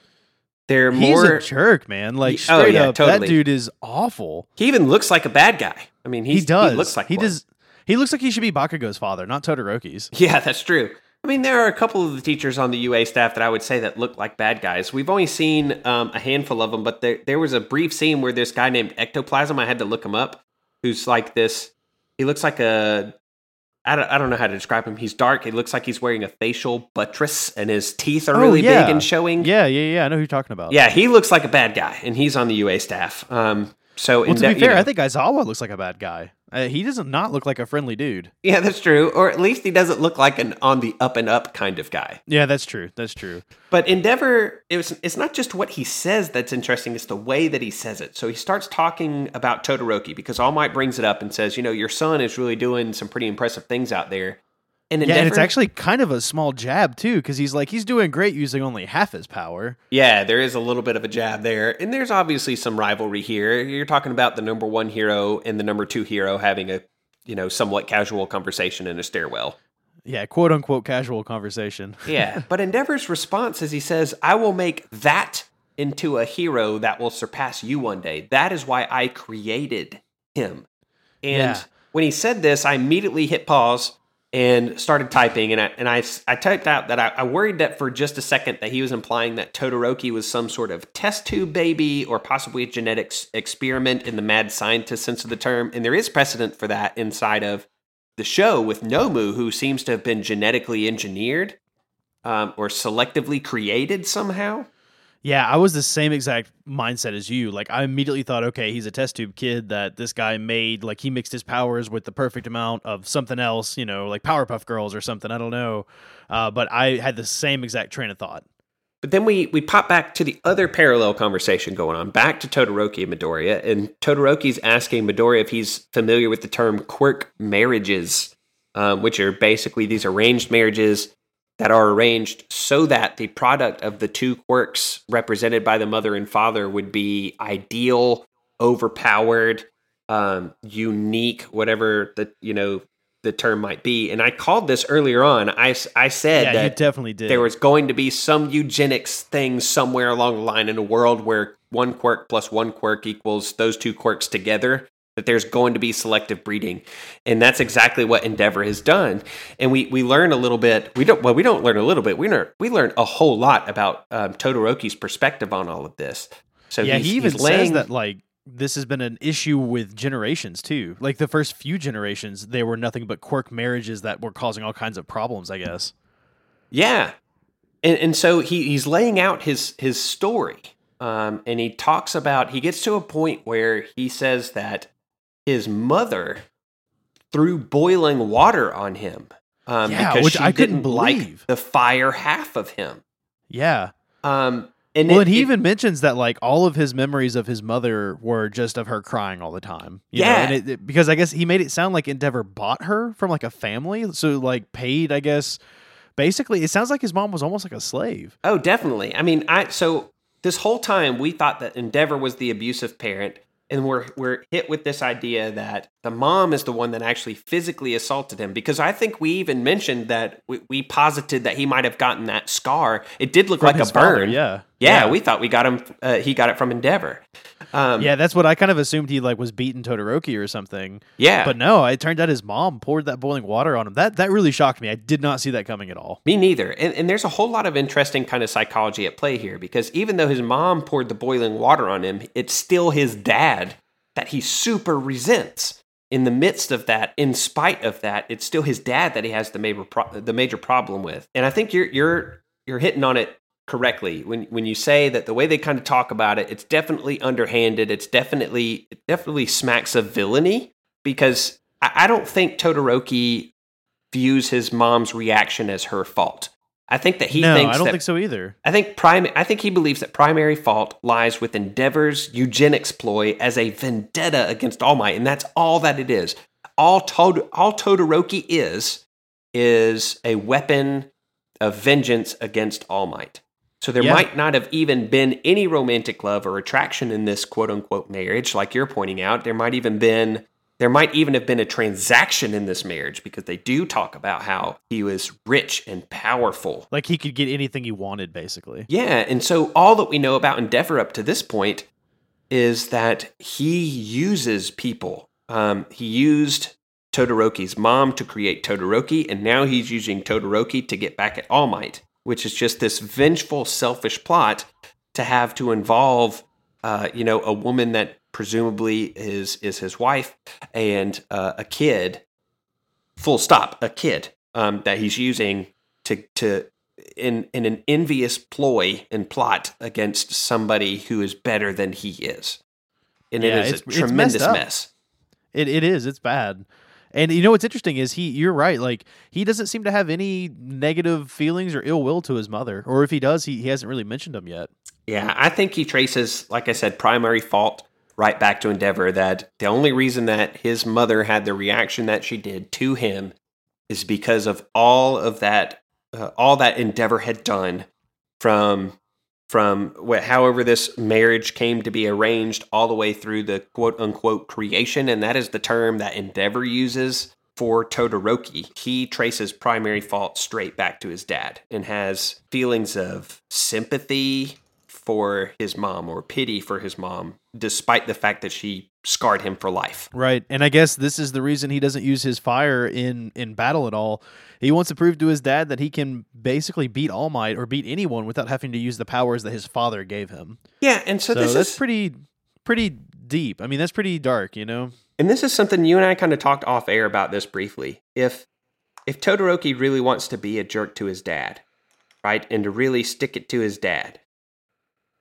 they're He's more. a jerk, man. Like oh, straight yeah, up, totally. that dude is awful. he even looks like a bad guy. I mean, he's, he does. He looks like he one. does. He looks like he should be Bakugo's father, not Todoroki's. <laughs> Yeah, that's true. I mean, there are a couple of the teachers on the UA staff that I would say that look like bad guys. We've only seen um, a handful of them, but there there was a brief scene where this guy named Ectoplasm, I had to look him up, who's like this. He looks like a. I don't, I don't know how to describe him. He's dark. He looks like he's wearing a facial buttress, and his teeth are Oh, really yeah. big and showing. Yeah, yeah, yeah. I know who you're talking about. Yeah, he looks like a bad guy, and he's on the UA staff. Um, so Well, in to that- be you fair, know- I think Aizawa looks like a bad guy. Uh, he does not not look like a friendly dude. yeah, that's true. Or at least he doesn't look like an on the up and up kind of guy. Yeah, that's true. That's true. But Endeavor, it was, it's not just what he says that's interesting, it's the way that he says it. So he starts talking about Todoroki because All Might brings it up and says, you know, your son is really doing some pretty impressive things out there. And Yeah, and it's actually kind of a small jab too, because he's like he's doing great using only half his power. Yeah, there is a little bit of a jab there. And there's obviously some rivalry here. You're talking about the number one hero and the number two hero having a, you know, somewhat casual conversation in a stairwell. Yeah, quote unquote casual conversation. <laughs> Yeah. but Endeavor's response is he says, I will make that into a hero that will surpass you one day. That is why I created him. And Yeah. when he said this, I immediately hit pause and started typing. And I, and I, I typed out that I, I worried that for just a second that he was implying that Todoroki was some sort of test tube baby or possibly a genetics experiment in the mad scientist sense of the term. And there is precedent for that inside of the show with Nomu, who seems to have been genetically engineered um, or selectively created somehow. Yeah, I was the same exact mindset as you. Like I immediately thought, okay, he's a test tube kid that this guy made. Like he mixed his powers with the perfect amount of something else, you know, like Powerpuff Girls or something. I don't know, uh, but I had the same exact train of thought. But then we we pop back to the other parallel conversation going on, back to Todoroki and Midoriya, and Todoroki's asking Midoriya if he's familiar with the term quirk marriages, um, which are basically these arranged marriages that are arranged so that the product of the two quirks represented by the mother and father would be ideal, overpowered, um, unique, whatever the you know the term might be. And I called this earlier on. I, I said yeah, that you definitely did. there was going to be some eugenics thing somewhere along the line in a world where one quirk plus one quirk equals those two quirks together that there's going to be selective breeding and that's exactly what endeavor has done and we we learn a little bit we don't well we don't learn a little bit we learn we learn a whole lot about um, todoroki's perspective on all of this so yeah, he even laying says that like this has been an issue with generations too. Like the first few generations, they were nothing but quirk marriages that were causing all kinds of problems. I guess. Yeah, and and so he he's laying out his his story, um, and he talks about he gets to a point where he says that his mother threw boiling water on him, um, Yeah, because which she I couldn't didn't like the fire half of him. Yeah. Um, and well, it- and he it- even mentions that like all of his memories of his mother were just of her crying all the time. you know, Yeah. and it- because I guess he made it sound like Endeavor bought her from like a family, so like paid. I guess basically, it sounds like his mom was almost like a slave. Oh, definitely. I mean, I so this whole time we thought that Endeavor was the abusive parent, and we're we're hit with this idea that the mom is the one that actually physically assaulted him. Because I think we even mentioned that we, we posited that he might have gotten that scar. It did look From like a burn. father, yeah. Yeah, Yeah. We thought we got him. Uh, he got it from Endeavor. Um, Yeah, that's what I kind of assumed he like was beating Todoroki or something. yeah. But no, it turned out his mom poured that boiling water on him. That that really shocked me. I did not see that coming at all. Me neither. And, and there's a whole lot of interesting kind of psychology at play here because even though his mom poured the boiling water on him, it's still his dad that he super resents. In the midst of that, in spite of that, it's still his dad that he has the major pro- the major problem with. And I think you're you're you're hitting on it correctly when when you say that the way they kind of talk about it, it's definitely underhanded. It's definitely it definitely smacks of villainy because I, I don't think Todoroki views his mom's reaction as her fault. I think that he no, thinks I don't that think so either. I think prime I think he believes that primary fault lies with Endeavor's eugenics ploy as a vendetta against All Might, and that's all that it is. All Tod- all Todoroki is is a weapon of vengeance against All Might. So there Yeah. might not have even been any romantic love or attraction in this quote unquote marriage, like you're pointing out. There might even been there might even have been a transaction in this marriage because they do talk about how he was rich and powerful. Like he could get anything he wanted, basically. Yeah, and so all that we know about Endeavor up to this point is that he uses people. Um, he used Todoroki's mom to create Todoroki, and now he's using Todoroki to get back at All Might, which is just this vengeful, selfish plot to have to involve, uh, you know, a woman that presumably is is his wife and uh, a kid. Full stop, a kid um, that he's using to to in in an envious ploy and plot against somebody who is better than he is. And Yeah, it is a tremendous mess. It it is. It's bad. And you know what's interesting is he. You're right. Like he doesn't seem to have any negative feelings or ill will to his mother, or if he does, he, he hasn't really mentioned them yet. Yeah, I think he traces, like I said, primary fault right back to Endeavor. That the only reason that his mother had the reaction that she did to him is because of all of that, uh, all that Endeavor had done from from however this marriage came to be arranged all the way through the quote unquote creation, and that is the term that Endeavor uses for Todoroki. He traces primary fault straight back to his dad and has feelings of sympathy for his mom or pity for his mom, despite the fact that she scarred him for life. Right. And I guess this is the reason he doesn't use his fire in in battle at all. He wants to prove to his dad that he can basically beat All Might or beat anyone without having to use the powers that his father gave him. Yeah, and so, So, this that's is pretty pretty deep. I mean, that's pretty dark, you know. and this is something you and I kind of talked off air about this briefly. If if Todoroki really wants to be a jerk to his dad, right, and to really stick it to his dad,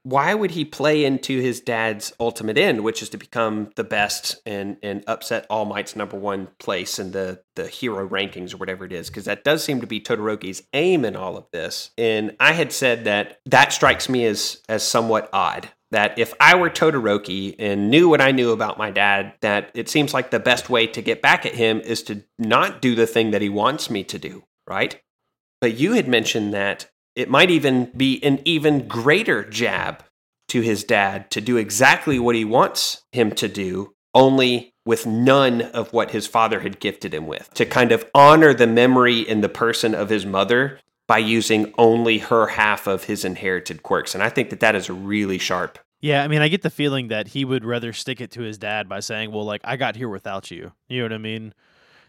why would he play into his dad's ultimate end, which is to become the best and and upset All Might's number one place in the the hero rankings or whatever it is? Because that does seem to be Todoroki's aim in all of this. And I had said that that strikes me as as somewhat odd. That if I were Todoroki and knew what I knew about my dad, that it seems like the best way to get back at him is to not do the thing that he wants me to do, right? But you had mentioned that it might even be an even greater jab to his dad to do exactly what he wants him to do, only with none of what his father had gifted him with. To kind of honor the memory in the person of his mother by using only her half of his inherited quirks. And I think that that is really sharp. Yeah, I mean, I get the feeling that he would rather stick it to his dad by saying, "Well, like I got here without you." You know what I mean?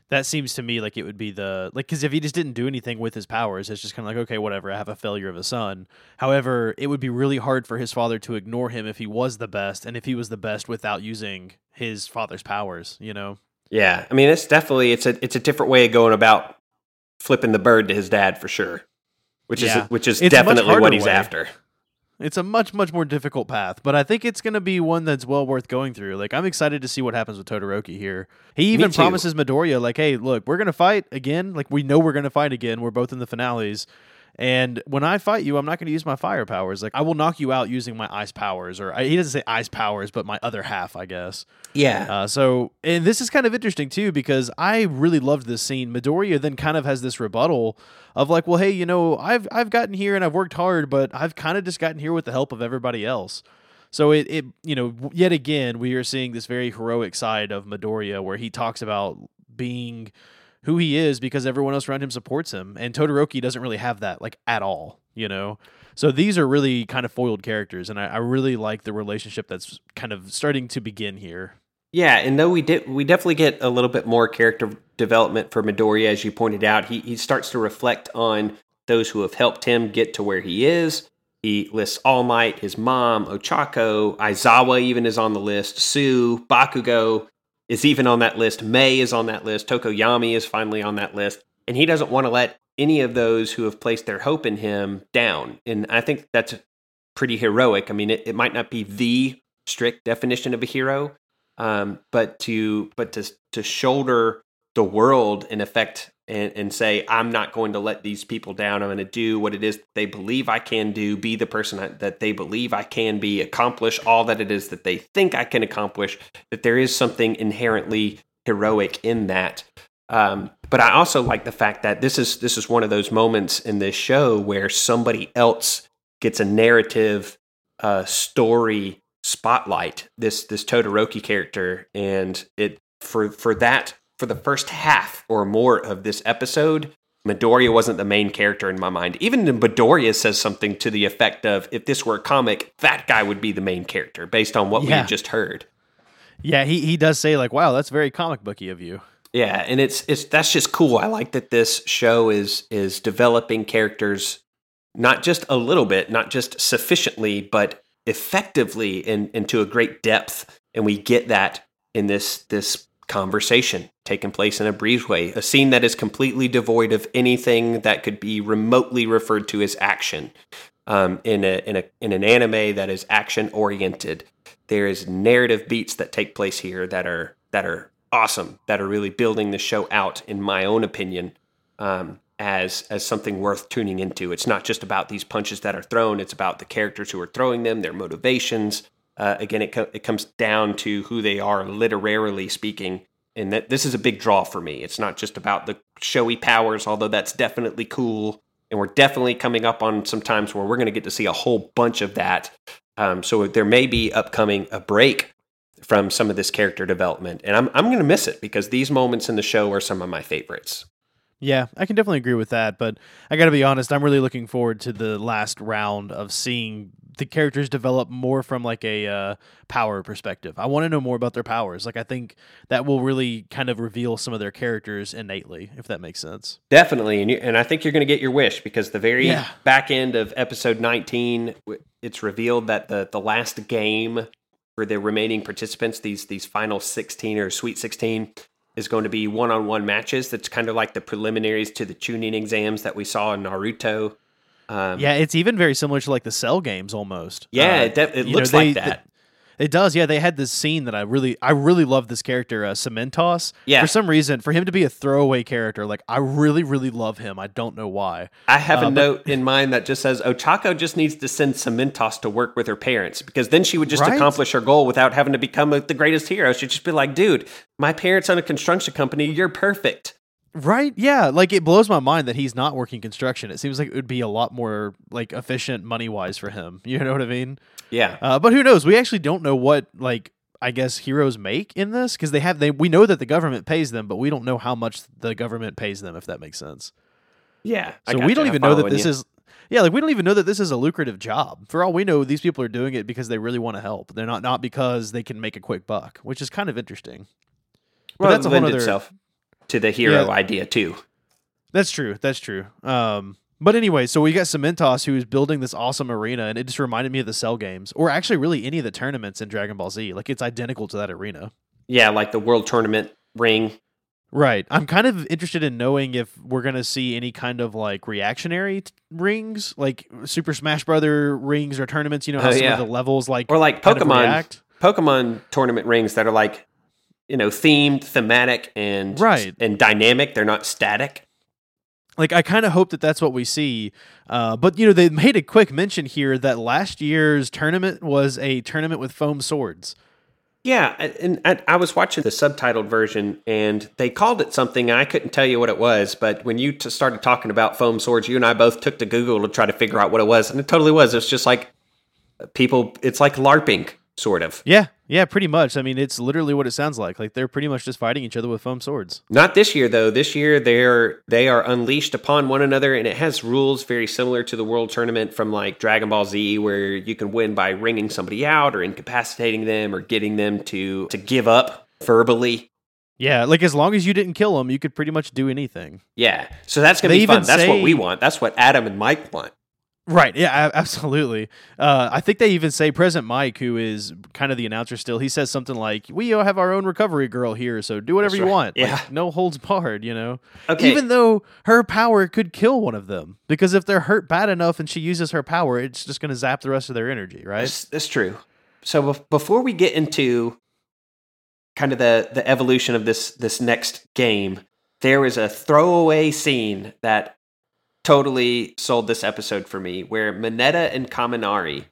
That seems to me like it would be the like because if he just didn't do anything with his powers, it's just kind of like okay, whatever. I have a failure of a son. However, it would be really hard for his father to ignore him if he was the best, and if he was the best without using his father's powers. You know? Yeah, I mean, it's definitely it's a it's a different way of going about flipping the bird to his dad for sure, which Yeah. is which is It's definitely what he's way. after. It's a much, much more difficult path, but I think it's going to be one that's well worth going through. Like, I'm excited to see what happens with Todoroki here. He even promises Midoriya, like, hey, look, we're going to fight again. Like, we know we're going to fight again. We're both in the finales. And when I fight you, I'm not going to use my fire powers. Like, I will knock you out using my ice powers. Or I, he doesn't say ice powers, but my other half, I guess. Yeah, Uh, so, and this is kind of interesting too because I really loved this scene. Midoriya then kind of has this rebuttal of like, well, hey, you know, I've I've gotten here and I've worked hard, but I've kind of just gotten here with the help of everybody else. So it, it you know yet again we are seeing this very heroic side of Midoriya where he talks about being who he is because everyone else around him supports him, and Todoroki doesn't really have that like at all, you know. So these are really kind of foiled characters, and I, I really like the relationship that's kind of starting to begin here. Yeah, and though we did, we definitely get a little bit more character development for Midoriya, as you pointed out. He he starts to reflect on those who have helped him get to where he is. He lists All Might, his mom, Ochako, Aizawa even is on the list. Tsu, Bakugo is even on that list. Mei is on that list. Tokoyami is finally on that list, and he doesn't want to let any of those who have placed their hope in him down. And I think that's pretty heroic. I mean, it, it might not be the strict definition of a hero, um, but to but to to shoulder the world in effect and, and say i'm not going to let these people down. I'm going to do what it is they believe i can do be the person that they believe i can be accomplish all that it is that they think i can accomplish. That there is something inherently heroic in that. Um, but i also like the fact that this is this is one of those moments in this show where somebody else gets a narrative uh, story spotlight this this Todoroki character and it for for that for the first half or more of this episode Midoriya wasn't the main character in my mind. Even Midoriya says something to the effect of if this were a comic, that guy would be the main character based on what we Yeah. had just heard. Yeah, he, he does say like, "Wow, that's very comic booky of you." Yeah, and it's it's that's just cool. I like that this show is is developing characters not just a little bit, not just sufficiently, but effectively and, into a great depth. And we get that in this this conversation taking place in a breezeway, a scene that is completely devoid of anything that could be remotely referred to as action. Um, in a in a in an anime that is action oriented, there is narrative beats that take place here that are that are awesome, that are really building the show out, in my own opinion, um, as as something worth tuning into. It's not just about these punches that are thrown; it's about the characters who are throwing them, their motivations. Uh, again, it co- it comes down to who they are, literarily speaking, and that this is a big draw for me. It's not just about the showy powers, although that's definitely cool. And we're definitely coming up on some times where we're going to get to see a whole bunch of that. Um, so there may be upcoming a break from some of this character development, and I'm I'm going to miss it because these moments in the show are some of my favorites. Yeah, I can definitely agree with that, but I got to be honest, I'm really looking forward to the last round of seeing the characters develop more from like a uh, power perspective. I want to know more about their powers. Like I think that will really kind of reveal some of their characters innately, if that makes sense. Definitely, and you, and I think you're going to get your wish because the very Yeah. back end of episode 19, it's revealed that the the last game for the remaining participants, these these final 16 or Sweet 16, is going to be one on one matches. That's kind of like the preliminaries to the Chunin exams that we saw in Naruto. Um, Yeah, it's even very similar to like the Cell games almost. yeah, Uh, it, def- it you know, looks they- like that. It does, yeah. They had this scene that I really, I really love this character, uh, Cementos. Yeah. For some reason, for him to be a throwaway character, like I really, really love him. I don't know why. I have a Uh, but- note in mind that just says Ochako just needs to send Cementos to work with her parents because then she would just Right? accomplish her goal without having to become a, the greatest hero. She'd just be like, dude, my parents own a construction company. You're perfect. Right? Yeah. Like it blows my mind that he's not working construction. It seems like it would be a lot more like efficient money wise for him. <laughs> You know what I mean? Yeah. Uh, but who knows? We actually don't know what like I guess heroes make in this because they have they we know that the government pays them, but we don't know how much the government pays them. If that makes sense. Yeah. So we don't even know that this you. is. Yeah, like we don't even know that this is a lucrative job. For all we know, these people are doing it because they really want to help. They're not not because they can make a quick buck, which is kind of interesting. But Well, that's a whole other. itself to the hero Yeah. idea too. That's true. That's true. Um, but anyway, so we got Cementos who is building this awesome arena, and it just reminded me of the Cell games, or actually, really any of the tournaments in Dragon Ball Z. Like it's identical to that arena. Yeah, like the world tournament ring. Right. I'm kind of interested in knowing if we're gonna see any kind of like reactionary t- rings, like Super Smash Brother rings or tournaments. You know how Oh, some yeah. of the levels like Or like Pokemon? Pokemon tournament rings that are like, you know, themed, thematic, and Right. and dynamic. They're not static. like I kind of hope that that's what we see. Uh, but you know, they made a quick mention here that last year's tournament was a tournament with foam swords. Yeah, and, and I was watching the subtitled version, and they called it something. and I couldn't tell you what it was, but when you t- started talking about foam swords, you and I both took to Google to try to figure out what it was, and it totally was. It's just like people. It's like LARPing, sort of. Yeah, yeah, pretty much. I mean, it's literally what it sounds like. Like they're pretty much just fighting each other with foam swords. Not this year though. This year they're they are unleashed upon one another, and it has rules very similar to the World Tournament from like Dragon Ball Z, where you can win by ringing somebody out or incapacitating them or getting them to to give up verbally. Yeah, like as long as you didn't kill them, you could pretty much do anything. Yeah, so that's gonna be fun. That's what we want. That's what Adam and Mike want. Right. Yeah, absolutely. Uh, I think they even say Present Mic, who is kind of the announcer still, he says something like, "We all have our own recovery girl here, so do whatever That's you right. want. Like, Yeah. no holds barred. You know." Okay, Even though her power could kill one of them, because if they're hurt bad enough and she uses her power, it's just going to zap the rest of their energy, right? that's, that's true. So bef- before we get into kind of the the evolution of this this next game, there is a throwaway scene that totally sold this episode for me, where Mineta and Kaminari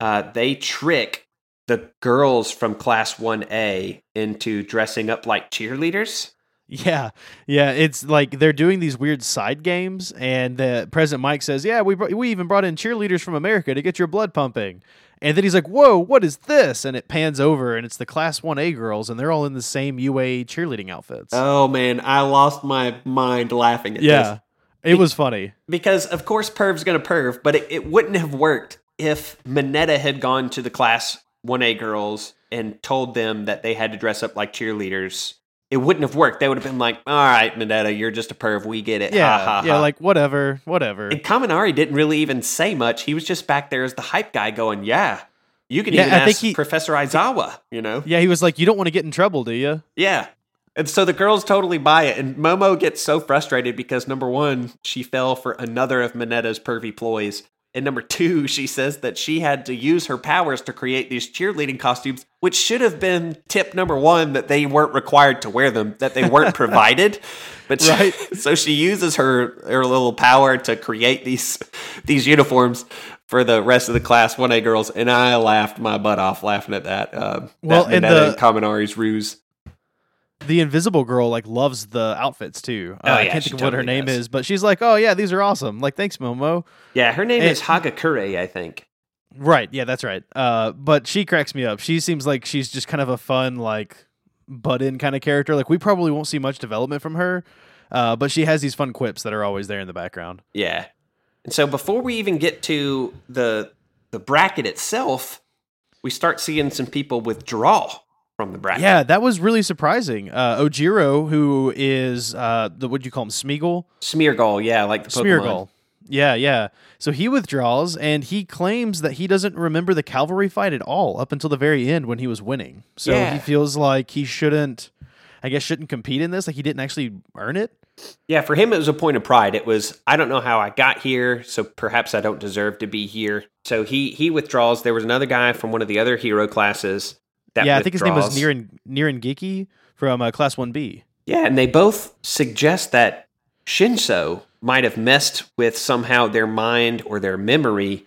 uh, they trick the girls from Class One A into dressing up like cheerleaders. Yeah, yeah. It's like they're doing these weird side games, and the Present Mic says, "Yeah, we br- we even brought in cheerleaders from America to get your blood pumping." And then he's like, "Whoa, what is this?" And it pans over, and it's the Class One A girls, and they're all in the same UA cheerleading outfits. Oh man, I lost my mind laughing at this. It was funny. because of course Perv's gonna perv, but it, it wouldn't have worked if Mineta had gone to the class 1A girls and told them that they had to dress up like cheerleaders. It wouldn't have worked. They would have been like, "All right, Mineta, you're just a perv. We get it." Yeah, ha, ha, yeah, ha." like whatever, whatever. and Kaminari didn't really even say much. He was just back there as the hype guy, going, "Yeah, you can Yeah, even I think he- Professor Aizawa." You know? yeah, he was like, "You don't want to get in trouble, do you?" Yeah. And so the girls totally buy it. And Momo gets so frustrated because number one, she fell for another of Mineta's pervy ploys. And number two, she says that she had to use her powers to create these cheerleading costumes, which should have been tip number one that they weren't required to wear them, that they weren't <laughs> provided. But she- Right. <laughs> so she uses her her little power to create these these uniforms for the rest of the class 1A girls, and I laughed my butt off laughing at that. Uh, Well, that and the- and Kaminari's ruse. The invisible girl like loves the outfits too. Uh, Oh, I can't think of what her name does. is, but she's like, "Oh yeah, these are awesome." Like, thanks, Momo. Yeah, her name And- is Hagakure, I think. Right. Yeah, that's right. Uh, but she cracks me up. She seems like she's just kind of a fun, like, butt in kind of character. Like, we probably won't see much development from her, uh, but she has these fun quips that are always there in the background. Yeah. And so before we even get to the the bracket itself, we start seeing some people withdraw from the bracket. Yeah, that was really surprising. Uh, Ojiro, who is uh, the what do you call him, Smeagol, Smeargle, yeah, like the Pokemon. Smeargle. Yeah, yeah. So he withdraws, and he claims that he doesn't remember the cavalry fight at all up until the very end when he was winning. So Yeah. he feels like he shouldn't, I guess, shouldn't compete in this. Like he didn't actually earn it. Yeah, for him it was a point of pride. It was I don't know how I got here, so perhaps I don't deserve to be here. So he he withdraws. There was another guy from one of the other hero classes that yeah, I think his name was. Niran Niran Giki from uh, Class One B. Yeah, and they both suggest that Shinso might have messed with somehow their mind or their memory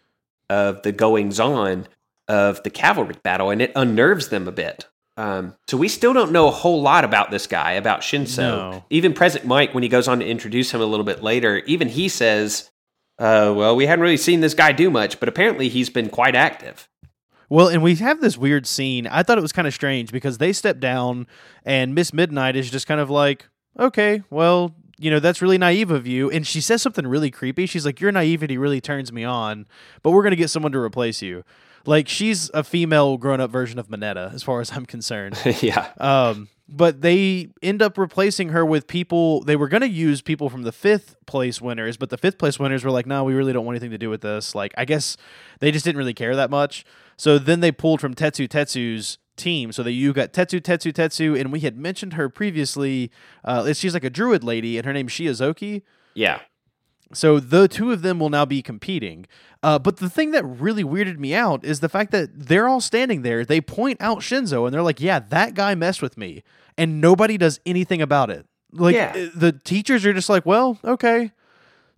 of the goings on of the cavalry battle, and it unnerves them a bit. Um, so we still don't know a whole lot about this guy, about Shinso. No. Even Present Mic, when he goes on to introduce him a little bit later, even he says, uh, "Well, we hadn't really seen this guy do much, but apparently he's been quite active." Well, and we have this weird scene. I thought it was kind of strange because they step down, and Miss Midnight is just kind of like, "Okay, well, you know, that's really naive of you." And she says something really creepy. She's like, "Your naivety really turns me on, but we're gonna get someone to replace you." Like she's a female grown-up version of Mineta, as far as I'm concerned. <laughs> yeah, Um, but they end up replacing her with people. They were going to use people from the fifth place winners, but the fifth place winners were like, "No, we really don't want anything to do with this." Like, I guess they just didn't really care that much. So then they pulled from Tetsu Tetsu's team. So that you got Tetsu Tetsu Tetsu, and we had mentioned her previously. Uh, she's like a druid lady, and her name's Shiozaki. yeah, So the two of them will now be competing. Uh, but the thing that really weirded me out is the fact that they're all standing there. They point out Shinso and they're like, "Yeah, that guy messed with me," and nobody does anything about it. Like Yeah. uh, the teachers are just like, "Well, okay."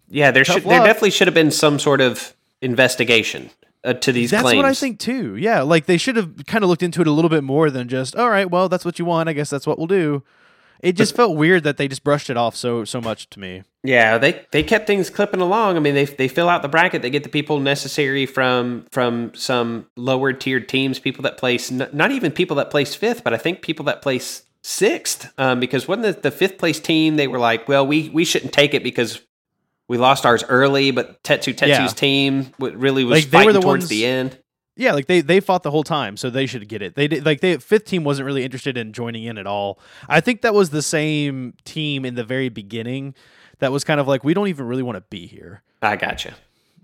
yeah. There Tough should there definitely should have been some sort of investigation uh, to these claims. That's claims. what I think too. Yeah, like they should have kind of looked into it a little bit more than just, "All right, well, that's what you want. I guess that's what we'll do." It just felt weird that they just brushed it off so so much to me. Yeah, they they kept things clipping along. I mean, they they fill out the bracket. They get the people necessary from from some lower tiered teams, people that place n- not even people that place fifth, but I think people that place sixth. Um, because when the, the fifth place team, they were like, well, we we shouldn't take it because we lost ours early, but Tetsu Tetsu's Yeah. team really was Like, they were fighting the towards ones- the end. Yeah, like they they fought the whole time, so they should get it. They did like they fifth team wasn't really interested in joining in at all. I think that was the same team in the very beginning that was kind of like we don't even really want to be here. I gotcha.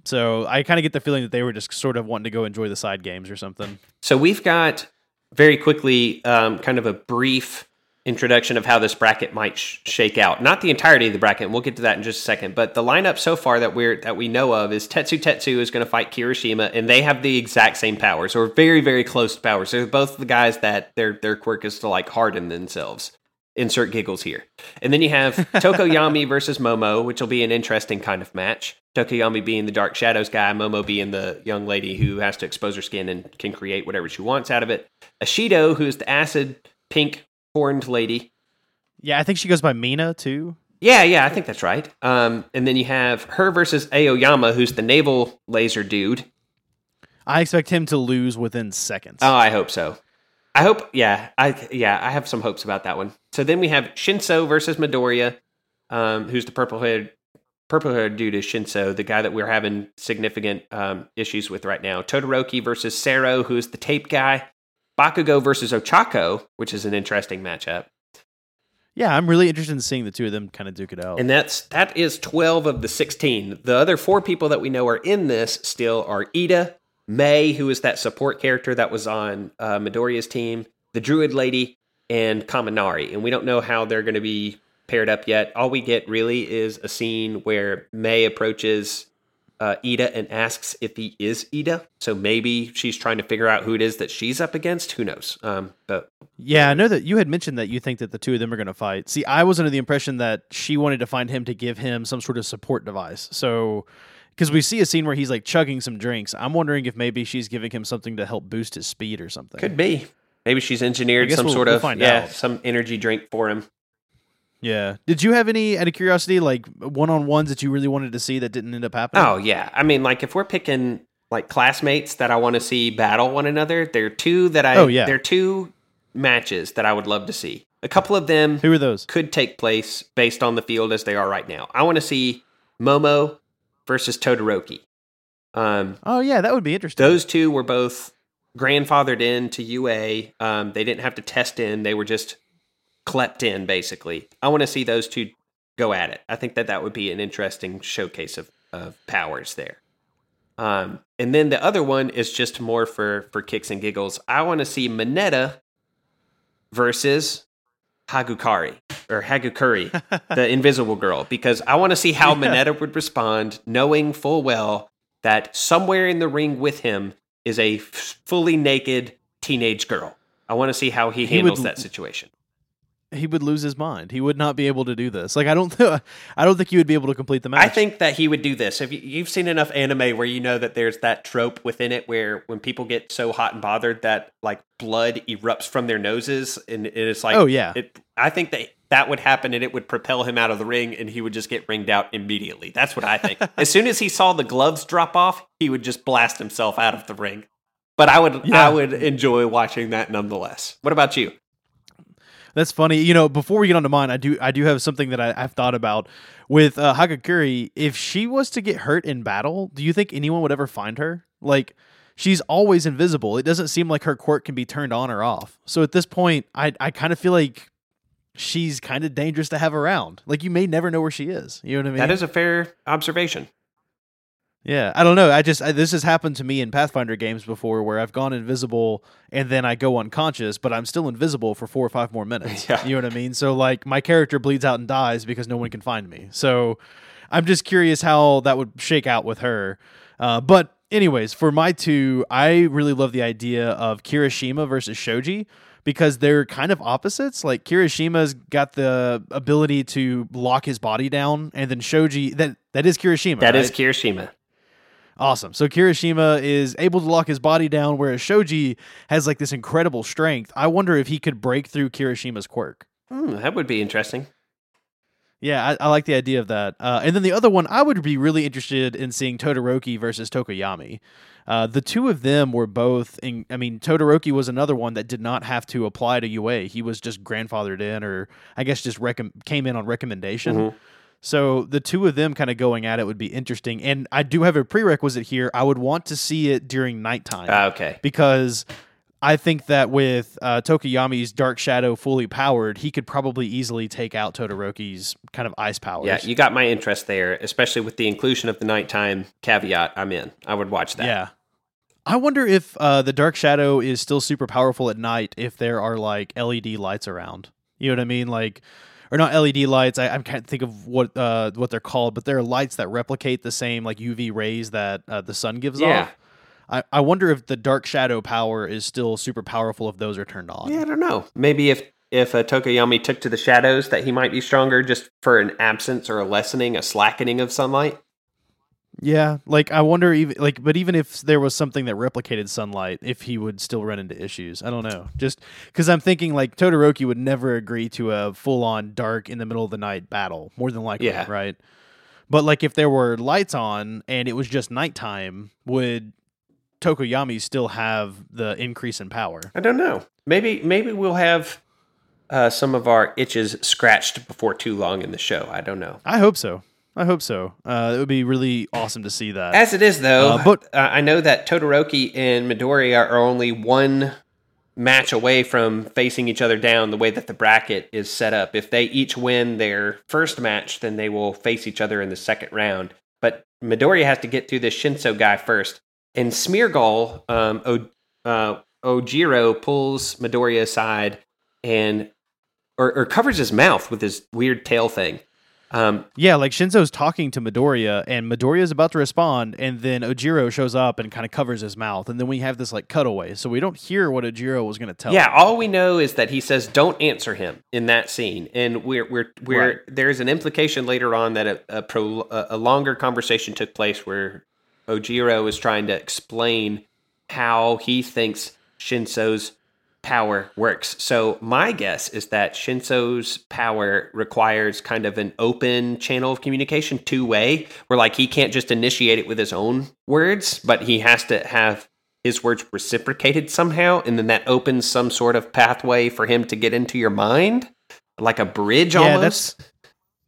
So I kind of get the feeling that they were just sort of wanting to go enjoy the side games or something. So we've got very quickly um, kind of a brief introduction of how this bracket might sh- shake out. Not the entirety of the bracket, and we'll get to that in just a second. But the lineup so far that we're that we know of is Tetsu Tetsu is going to fight Kirishima, and they have the exact same powers, or very very close powers. They're both the guys that their their quirk is to like harden themselves. Insert giggles here. And then you have <laughs> Tokoyami versus Momo, which will be an interesting kind of match. Tokoyami being the Dark Shadows guy, Momo being the young lady who has to expose her skin and can create whatever she wants out of it. Ashido, who's the acid pink horned lady. Yeah, I think she goes by Mina too. Yeah, yeah, I think that's right. Um, and then you have her versus Aoyama, who's the navel laser dude. I expect him to lose within seconds. Oh, I hope so. I hope, yeah, I yeah, I have some hopes about that one. So then we have Shinso versus Midoriya, um, who's the purple haired purple haired dude is Shinso, the guy that we're having significant um, issues with right now. Todoroki versus Sero, who's the tape guy. Bakugo versus Ochako, which is an interesting matchup. yeah, I'm really interested in seeing the two of them kind of duke it out. And that's that is 12 of the 16. The other four people that we know are in this still are Iida, Mei, who is that support character that was on uh, Midoriya's team, the Druid Lady, and Kaminari. And we don't know how they're going to be paired up yet. All we get really is a scene where Mei approaches uh, Iida and asks if he is Iida. So maybe she's trying to figure out who it is that she's up against. Who knows? Um, but Yeah, I know that you had mentioned that you think that the two of them are going to fight. See, I was under the impression that she wanted to find him to give him some sort of support device. So, because we see a scene where he's like chugging some drinks, I'm wondering if maybe she's giving him something to help boost his speed or something. could be. Maybe she's engineered some we'll- sort we'll of yeah, out. some energy drink for him. Yeah. Did you have any, out of curiosity, like one on ones that you really wanted to see that didn't end up happening? Oh yeah, I mean, like if we're picking like classmates that I want to see battle one another, there are two that I. Oh, yeah. There are two matches that I would love to see. A couple of them Who are those? could take place based on the field as they are right now. I want to see Momo versus Todoroki. Um, Oh yeah, that would be interesting. those two were both grandfathered in to UA. Um, they didn't have to test in; they were just clept in, basically. I want to see those two go at it. I think that that would be an interesting showcase of, of powers there. Um, and then the other one is just more for for kicks and giggles. I want to see Mineta versus Hagukari or Hagukuri, <laughs> the Invisible Girl, because I want to see how Yeah. Mineta would respond, knowing full well that somewhere in the ring with him is a f- fully naked teenage girl. I want to see how he He handles would- that situation. He would lose his mind. He would not be able to do this. Like I don't, th- I don't think he would be able to complete the match. I think that he would do this. If you, you've seen enough anime where you know that there's that trope within it where when people get so hot and bothered that like blood erupts from their noses and it is like Oh, yeah. It, I think that that would happen and it would propel him out of the ring and he would just get ringed out immediately. That's what I think. <laughs> as soon as he saw the gloves drop off, he would just blast himself out of the ring. But I would Yeah. I would enjoy watching that nonetheless. What about you? That's funny. You know, before we get on to mine, I do I do have something that I, I've thought about with uh, Hagakuri. If she was to get hurt in battle, do you think anyone would ever find her? Like, she's always invisible. It doesn't seem like her quirk can be turned on or off. So at this point, I I kind of feel like she's kind of dangerous to have around. Like, you may never know where she is. You know what I mean? That is a fair observation. Yeah, I don't know. I just I, this has happened to me in Pathfinder games before, where I've gone invisible and then I go unconscious, but I'm still invisible for four or five more <laughs> minutes. Yeah. You know what I mean? So like my character bleeds out and dies because no one can find me. So I'm just curious how that would shake out with her. Uh, but anyways, for my two, I really love the idea of Kirishima versus Shoji because they're kind of opposites. Like Kirishima's got the ability to lock his body down, and then Shoji that that is Kirishima. That right? is Kirishima. Awesome. So Kirishima is able to lock his body down, whereas Shoji has like this incredible strength. I wonder if he could break through Kirishima's quirk. Hmm, that would be interesting. Yeah, I, I like the idea of that. Uh, and then the other one, I would be really interested in seeing Todoroki versus Tokoyami. Uh, the two of them were both. In, I mean, Todoroki was another one that did not have to apply to UA. He was just grandfathered in, or I guess just recom- came in on recommendation. Mhm. So the two of them kind of going at it would be interesting. And I do have a prerequisite here. I would want to see it during nighttime Ah, okay. because I think that with uh, Tokoyami's Dark Shadow fully powered, he could probably easily take out Todoroki's kind of ice powers. Yeah, you got my interest there, especially with the inclusion of the nighttime caveat. I'm in. I would watch that. Yeah. I wonder if uh, the Dark Shadow is still super powerful at night if there are like LED lights around. You know what I mean? Like, or not LED lights. I, I can't think of what uh, what they're called, but they're lights that replicate the same like UV rays that uh, the sun gives Yeah. off. I, I wonder if the Dark Shadow power is still super powerful if those are turned on. Yeah, I don't know. Maybe if if uh, Tokoyami took to the shadows, that he might be stronger just for an absence or a lessening, a slackening of sunlight. Yeah, like I wonder even like but even if there was something that replicated sunlight, if he would still run into issues. I don't know. Just cuz I'm thinking like Todoroki would never agree to a full-on dark in the middle of the night battle, more than likely, Yeah. right? But like if there were lights on and it was just nighttime, would Tokoyami still have the increase in power? I don't know. Maybe maybe we'll have uh, some of our itches scratched before too long in the show. I don't know. I hope so. I hope so. Uh, it would be really awesome to see that. As it is, though, Uh, but- I know that Todoroki and Midori are only one match away from facing each other down the way that the bracket is set up. If they each win their first match, then they will face each other in the second round. But Midori has to get through this Shinso guy first. And Smeargle, um, o- uh, Ojiro pulls Midori aside and or, or covers his mouth with his weird tail thing. Um, Yeah, like Shinso's talking to Midoriya, and Midoriya's about to respond, and then Ojiro shows up and kind of covers his mouth, and then we have this like cutaway, so we don't hear what Ojiro was going to tell. Yeah, him. all we know is that he says don't answer him in that scene, and we're we're we're Right. there's an implication later on that a a, pro, a a longer conversation took place where Ojiro is trying to explain how he thinks Shinso's power works. So my guess is that Shinso's power requires kind of an open channel of communication, two way, where like he can't just initiate it with his own words, but he has to have his words reciprocated somehow, and then that opens some sort of pathway for him to get into your mind, like a bridge Yeah, almost. that's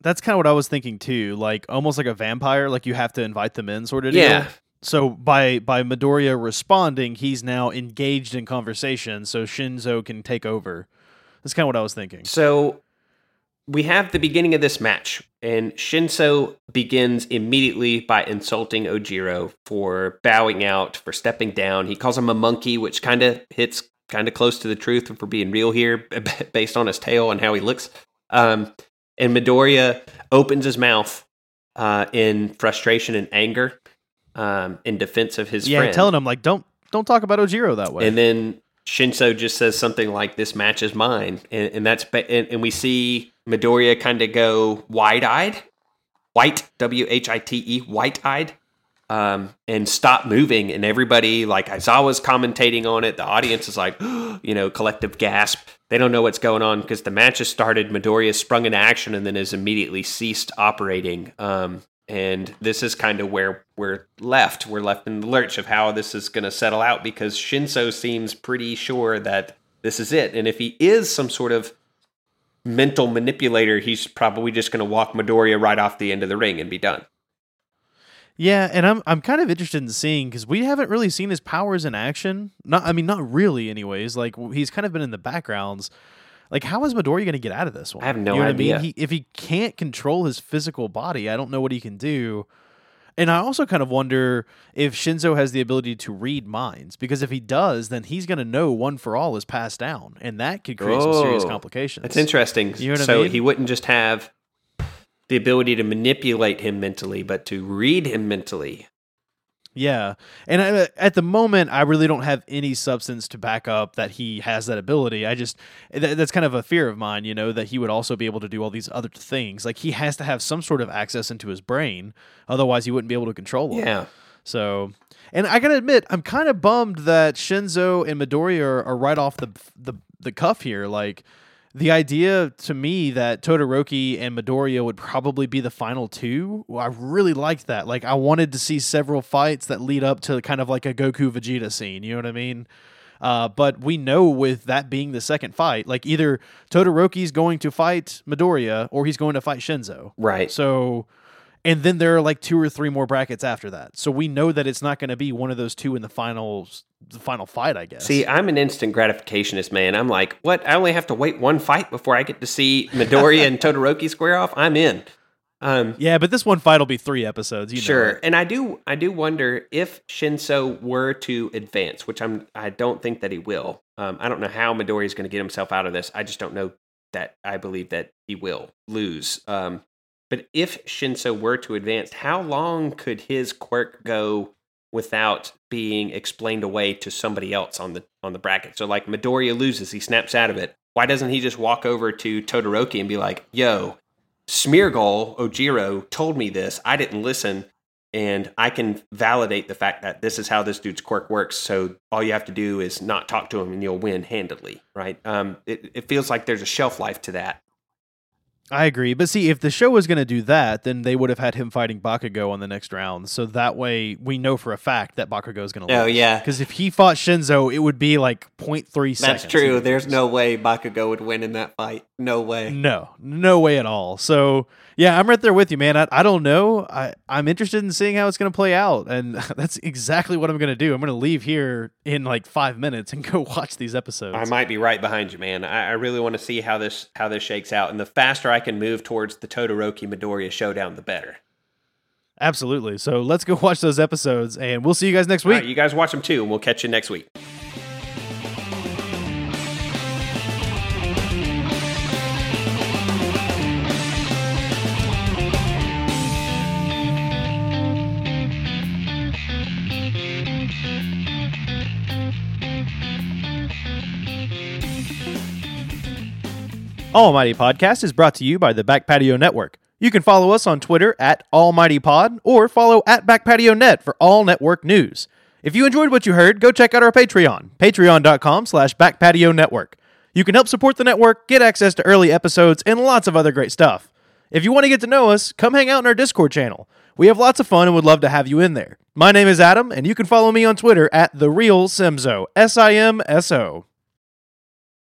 that's kind of what I was thinking too. Like almost like a vampire, like you have to invite them in, sort of. deal. Yeah. So by by Midoriya responding, he's now engaged in conversation, so Shinso can take over. That's kind of what I was thinking. So we have the beginning of this match, and Shinso begins immediately by insulting Ojiro for bowing out, for stepping down. He calls him a monkey, which kind of hits kind of close to the truth for being real here, <laughs> based on his tail and how he looks. Um, and Midoriya opens his mouth uh, in frustration and anger um, in defense of his yeah, friend. telling him like don't don't talk about Ojiro that way. And then Shinso just says something like, "This match is mine," and, and that's ba- and, and we see Midoriya kind of go wide-eyed, white W H I T E, white-eyed, um, and stop moving. And everybody, like Aizawa's commentating on it. The audience is like, <gasps> you know, collective gasp. They don't know what's going on because the match has started. Midoriya sprung into action and then has immediately ceased operating. Um, and this is kind of where we're left. We're left in the lurch of how this is going to settle out because Shinso seems pretty sure that this is it. And if he is some sort of mental manipulator, he's probably just going to walk Midoriya right off the end of the ring and be done. Yeah, and I'm I'm kind of interested in seeing because we haven't really seen his powers in action. Not, I mean, not really. Anyways, like he's kind of been in the backgrounds. Like, how is Midoriya going to get out of this one? I have no you know idea. What I mean, he, if he can't control his physical body, I don't know what he can do. And I also kind of wonder if Shinso has the ability to read minds because if he does, then he's going to know one for all is passed down, and that could create some serious Oh, complications. That's interesting. You know what I so mean? he wouldn't just have the ability to manipulate him mentally, but to read him mentally. Yeah, and I, uh, at the moment, I really don't have any substance to back up that he has that ability. I just that, that's kind of a fear of mine, you know, that he would also be able to do all these other things. Like he has to have some sort of access into his brain, otherwise he wouldn't be able to control him. Yeah. So, and I gotta admit, I'm kind of bummed that Shinso and Midoriya are, are right off the the the cuff here. Like the idea to me that Todoroki and Midoriya would probably be the final two. well, I really liked that. Like I wanted to see several fights that lead up to kind of like a Goku Vegeta scene. You know what I mean? Uh, but we know with that being the second fight, like either Todoroki's going to fight Midoriya or he's going to fight Shinso. Right. So, and then there are like two or three more brackets after that. So we know that it's not going to be one of those two in the final, the final fight. I guess. See, I'm an instant gratificationist, man. I'm like, what? I only have to wait one fight before I get to see Midoriya and <laughs> Todoroki square off. I'm in. Um, yeah, but this one fight will be three episodes. You know sure, it. and I do. I do wonder if Shinso were to advance, which I'm. I don't think that he will. Um, I don't know how Midori is going to get himself out of this. I just don't know that. I believe that he will lose. Um, but if Shinso were to advance, how long could his quirk go without being explained away to somebody else on the on the bracket? So like Midoriya loses, he snaps out of it. Why doesn't he just walk over to Todoroki and be like, "Yo, Smeargle Ojiro told me this. I didn't listen." And I can validate the fact that this is how this dude's quirk works. So all you have to do is not talk to him, and you'll win handedly, right? Um, it, it feels like there's a shelf life to that. I agree. But see, if the show was going to do that, then they would have had him fighting Bakugo on the next round. So that way we know for a fact that Bakugo is going to oh, lose. Oh, yeah. Because if he fought Shinso, it would be like 0.3 seconds. That's true. There's no way Bakugo would win in that fight. No way. No, no way at all. So yeah, I'm right there with you, man. I, I don't know. I, I'm interested in seeing how it's going to play out. And <laughs> that's exactly what I'm going to do. I'm going to leave here in like five minutes and <laughs> go watch these episodes. I might be right behind you, man. I, I really want to see how this how this shakes out, and the faster I can move towards the Todoroki Midoriya showdown, the better. Absolutely. So let's go watch those episodes and we'll see you guys next week. right, you guys watch them too, and we'll catch you next week. Almighty Podcast is brought to you by the Back Patio Network. You can follow us on Twitter at Almighty Pod or follow at Back Patio Net for all network news. If you enjoyed what you heard, go check out our Patreon, patreon.com slash backpatio network. You can help support the network, get access to early episodes, and lots of other great stuff. If you want to get to know us, come hang out in our Discord channel. We have lots of fun and would love to have you in there. My name is Adam, and you can follow me on Twitter at the real Simso. S I M S O.